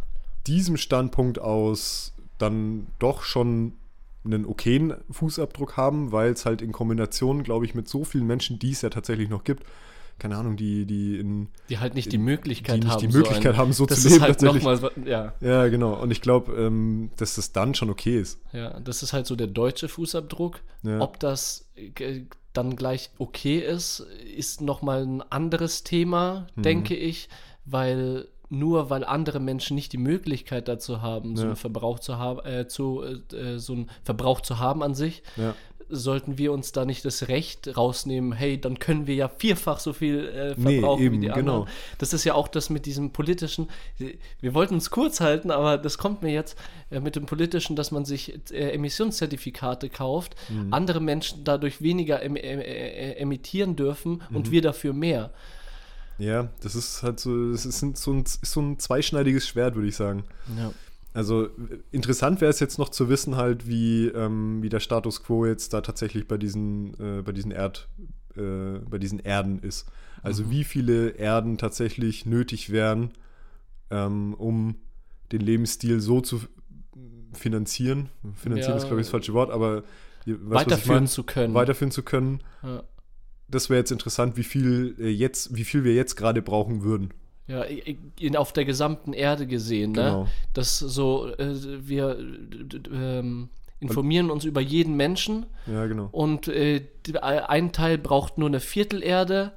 diesem Standpunkt aus dann doch schon einen okayen Fußabdruck haben, weil es halt in Kombination, glaube ich, mit so vielen Menschen, die es ja tatsächlich noch gibt, keine Ahnung, die, die in. Die halt nicht die Möglichkeit die nicht haben. die Möglichkeit so ein, haben, so zu leben. Halt mal, ja. ja, genau. Und ich glaube, ähm, dass das dann schon okay ist. ja, das ist halt so der deutsche Fußabdruck. Ja. Ob das äh, dann gleich okay ist, ist nochmal ein anderes Thema, Mhm. denke ich, weil nur weil andere Menschen nicht die Möglichkeit dazu haben, so Ja. einen Verbrauch zu haben, äh, zu, äh, so einen Verbrauch zu haben an sich, Ja. sollten wir uns da nicht das Recht rausnehmen, hey, dann können wir ja vierfach so viel äh, Nee, verbrauchen eben, wie die anderen. genau. Das ist ja auch das mit diesem politischen, wir wollten uns kurz halten, aber das kommt mir jetzt äh, mit dem politischen, dass man sich äh, Emissionszertifikate kauft, Mhm. andere Menschen dadurch weniger em em äh, emittieren dürfen und Mhm. wir dafür mehr. Ja, das ist halt so, es ist so ein, ist so ein zweischneidiges Schwert, würde ich sagen. Ja. Also interessant wäre es jetzt noch zu wissen, halt, wie, ähm, wie der Status quo jetzt da tatsächlich bei diesen, äh, bei diesen Erd, äh, bei diesen Erden ist. Also wie viele Erden tatsächlich nötig wären, ähm, um den Lebensstil so zu finanzieren. Finanzieren Ja. ist, glaube ich, das falsche Wort, aber weißt, was ich Weiterführen mein? zu können. weiterführen zu können. Ja. Das wäre jetzt interessant, wie viel äh, jetzt, wie viel wir jetzt gerade brauchen würden. Ja, in, auf der gesamten Erde gesehen, Genau. ne? Das so, äh, wir ähm, informieren uns über jeden Menschen Ja, genau. und äh, ein Teil braucht nur eine Viertelerde,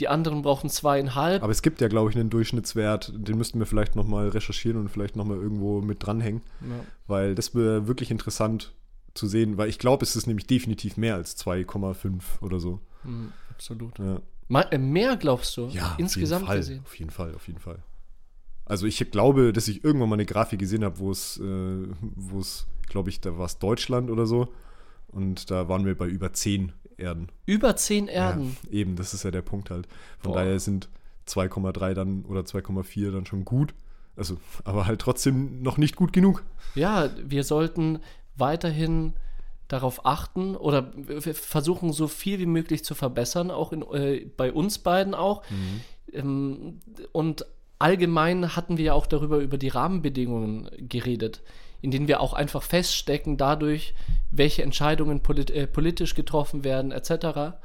die anderen brauchen zweieinhalb. Mhm. Aber es gibt ja, glaube ich, einen Durchschnittswert, den müssten wir vielleicht nochmal recherchieren und vielleicht nochmal irgendwo mit dranhängen, Ja. weil das wäre wirklich interessant zu sehen, weil ich glaube, es ist nämlich definitiv mehr als 2,5 oder so. Mhm, absolut. Ja, Ma äh, mehr glaubst du? ja insgesamt auf jeden Fall, gesehen. Auf jeden Fall, auf jeden Fall. Also ich glaube, dass ich irgendwann mal eine Grafik gesehen habe, wo es, äh, wo es, glaube ich, da war es Deutschland oder so. Und da waren wir bei über 10 Erden. Über zehn Erden. Ja, eben, das ist ja der Punkt halt. Von Boah. daher sind 2,3 dann oder 2,4 dann schon gut. Also, aber halt trotzdem noch nicht gut genug. Ja, wir sollten weiterhin darauf achten oder wir versuchen so viel wie möglich zu verbessern, auch in, äh, bei uns beiden auch. Ähm, und allgemein hatten wir ja auch darüber über die Rahmenbedingungen geredet, in denen wir auch einfach feststecken dadurch, welche Entscheidungen polit äh, politisch getroffen werden etc.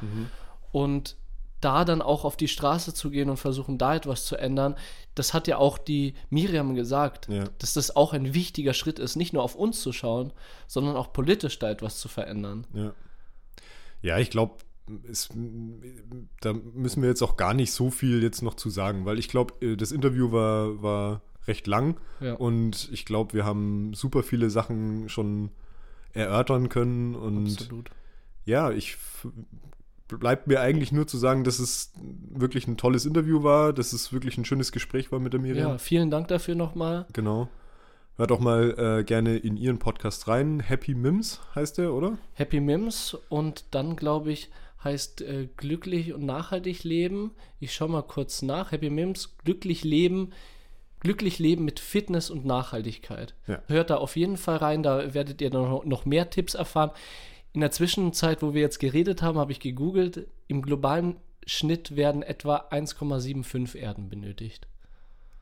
Und da dann auch auf die Straße zu gehen und versuchen, da etwas zu ändern, das hat ja auch die Miriam gesagt, Ja. dass das auch ein wichtiger Schritt ist, nicht nur auf uns zu schauen, sondern auch politisch da etwas zu verändern. Ja, ja ich glaube, da müssen wir jetzt auch gar nicht so viel jetzt noch zu sagen, weil ich glaube, das Interview war, war recht lang Ja. und ich glaube, wir haben super viele Sachen schon erörtern können und Absolut. ja, ich bleibt mir eigentlich nur zu sagen, dass es wirklich ein tolles Interview war, dass es wirklich ein schönes Gespräch war mit der Miriam. Ja, vielen Dank dafür nochmal. Genau. Hört auch mal äh, gerne in ihren Podcast rein. Happy Mims heißt der, oder? Happy Mims und dann glaube ich heißt äh, glücklich und nachhaltig leben. Ich schaue mal kurz nach. Happy Mims, glücklich leben, glücklich leben mit Fitness und Nachhaltigkeit. Ja. Hört da auf jeden Fall rein, da werdet ihr noch, noch mehr Tipps erfahren. In der Zwischenzeit, wo wir jetzt geredet haben, habe ich gegoogelt. Im globalen Schnitt werden etwa 1,75 Erden benötigt.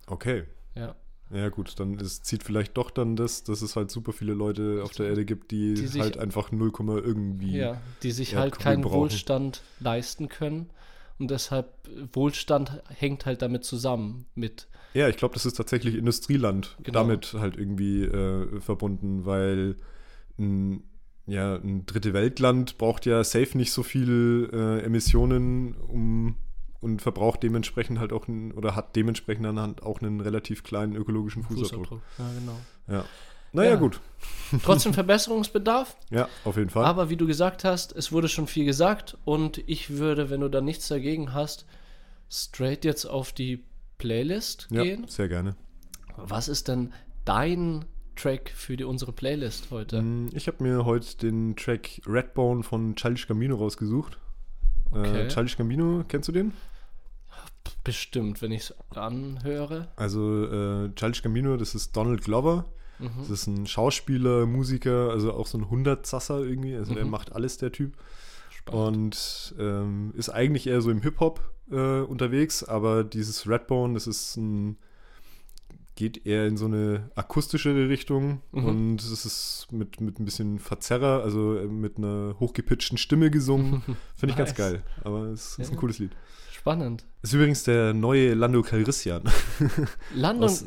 Okay. Ja. Ja, gut, dann ist, zieht vielleicht doch dann das, dass es halt super viele Leute auf der Erde gibt, die, Die sich- halt einfach 0, irgendwie. Ja, die sich Ja, halt keinen brauchen. Wohlstand leisten können. Und deshalb, Wohlstand hängt halt damit zusammen mit. Ja, ich glaube, das ist tatsächlich Industrieland Genau. damit halt irgendwie äh, verbunden, weil ein, ja, ein dritte Weltland braucht ja safe nicht so viel äh, Emissionen um, und verbraucht dementsprechend halt auch ein, oder hat dementsprechend dann halt auch einen relativ kleinen ökologischen Fußabdruck. Ja, genau. Ja. Naja, Ja. gut. Trotzdem Verbesserungsbedarf, Ja, auf jeden Fall. aber wie du gesagt hast, es wurde schon viel gesagt und ich würde, wenn du da nichts dagegen hast, straight jetzt auf die Playlist ja, gehen. sehr gerne. Was ist denn dein Track für die, unsere Playlist heute? Mm, Ich habe mir heute den Track Redbone von Childish Gambino rausgesucht. Okay. Äh, Childish Gambino, kennst du den? Bestimmt, wenn ich es anhöre. Also äh, Childish Gambino, das ist Donald Glover. Mhm. Das ist ein Schauspieler, Musiker, also auch so ein Hundertsasser irgendwie. Also der Mhm. macht alles, der Typ. Spannend. Und ähm, ist eigentlich eher so im Hip-Hop äh, unterwegs, aber dieses Redbone, das ist ein geht eher in so eine akustischere Richtung Mhm. und es ist mit, mit ein bisschen Verzerrer, also äh, mit einer hochgepitchten Stimme gesungen. Finde ich ganz Nice. geil, aber es ist Ja. ein cooles Lied. Spannend. Ist übrigens der neue Lando Calrissian. Lando, Aus,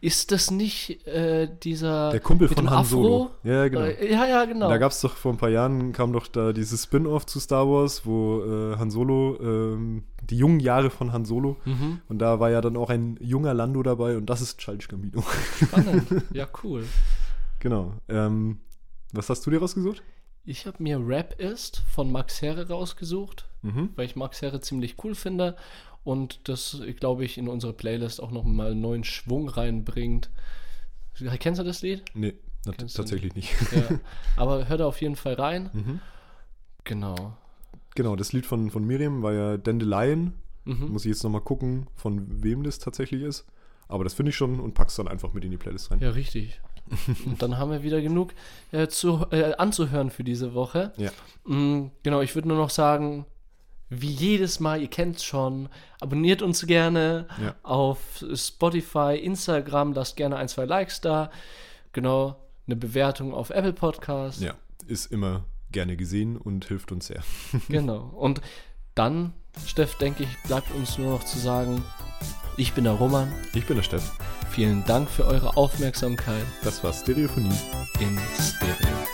ist das nicht äh, dieser. Der Kumpel von Han Solo. Ja, genau. Äh, ja, ja, genau. Da gab es doch vor ein paar Jahren, kam doch da dieses Spin-off zu Star Wars, wo äh, Han Solo, ähm, die jungen Jahre von Han Solo. Mhm. Und da war ja dann auch ein junger Lando dabei und das ist Childish Gambino. Spannend. Ja, cool. Genau. Ähm, was hast du dir rausgesucht? Ich habe mir Rap ist von Max Herre rausgesucht, mhm. weil ich Max Herre ziemlich cool finde und das, glaube ich, in unsere Playlist auch nochmal einen neuen Schwung reinbringt. Kennst du das Lied? Nee, tatsächlich nicht. nicht. Ja, aber hör da auf jeden Fall rein. Mhm. Genau. Genau, das Lied von, von Miriam war ja Dandelion. Mhm. Muss ich jetzt nochmal gucken, von wem das tatsächlich ist. Aber das finde ich schon und pack's dann einfach mit in die Playlist rein. Ja, richtig. und dann haben wir wieder genug äh, zu, äh, anzuhören für diese Woche. Ja. Mhm, genau, ich würde nur noch sagen, wie jedes Mal, ihr kennt es schon, abonniert uns gerne ja. auf Spotify, Instagram, lasst gerne ein, zwei Likes da. Genau, eine Bewertung auf Apple Podcast. Ja, ist immer gerne gesehen und hilft uns sehr. genau. Und dann, Steff, denke ich, bleibt uns nur noch zu sagen, ich bin der Roman. Ich bin der Steff. Vielen Dank für eure Aufmerksamkeit. Das war Stereophonie in Stereo.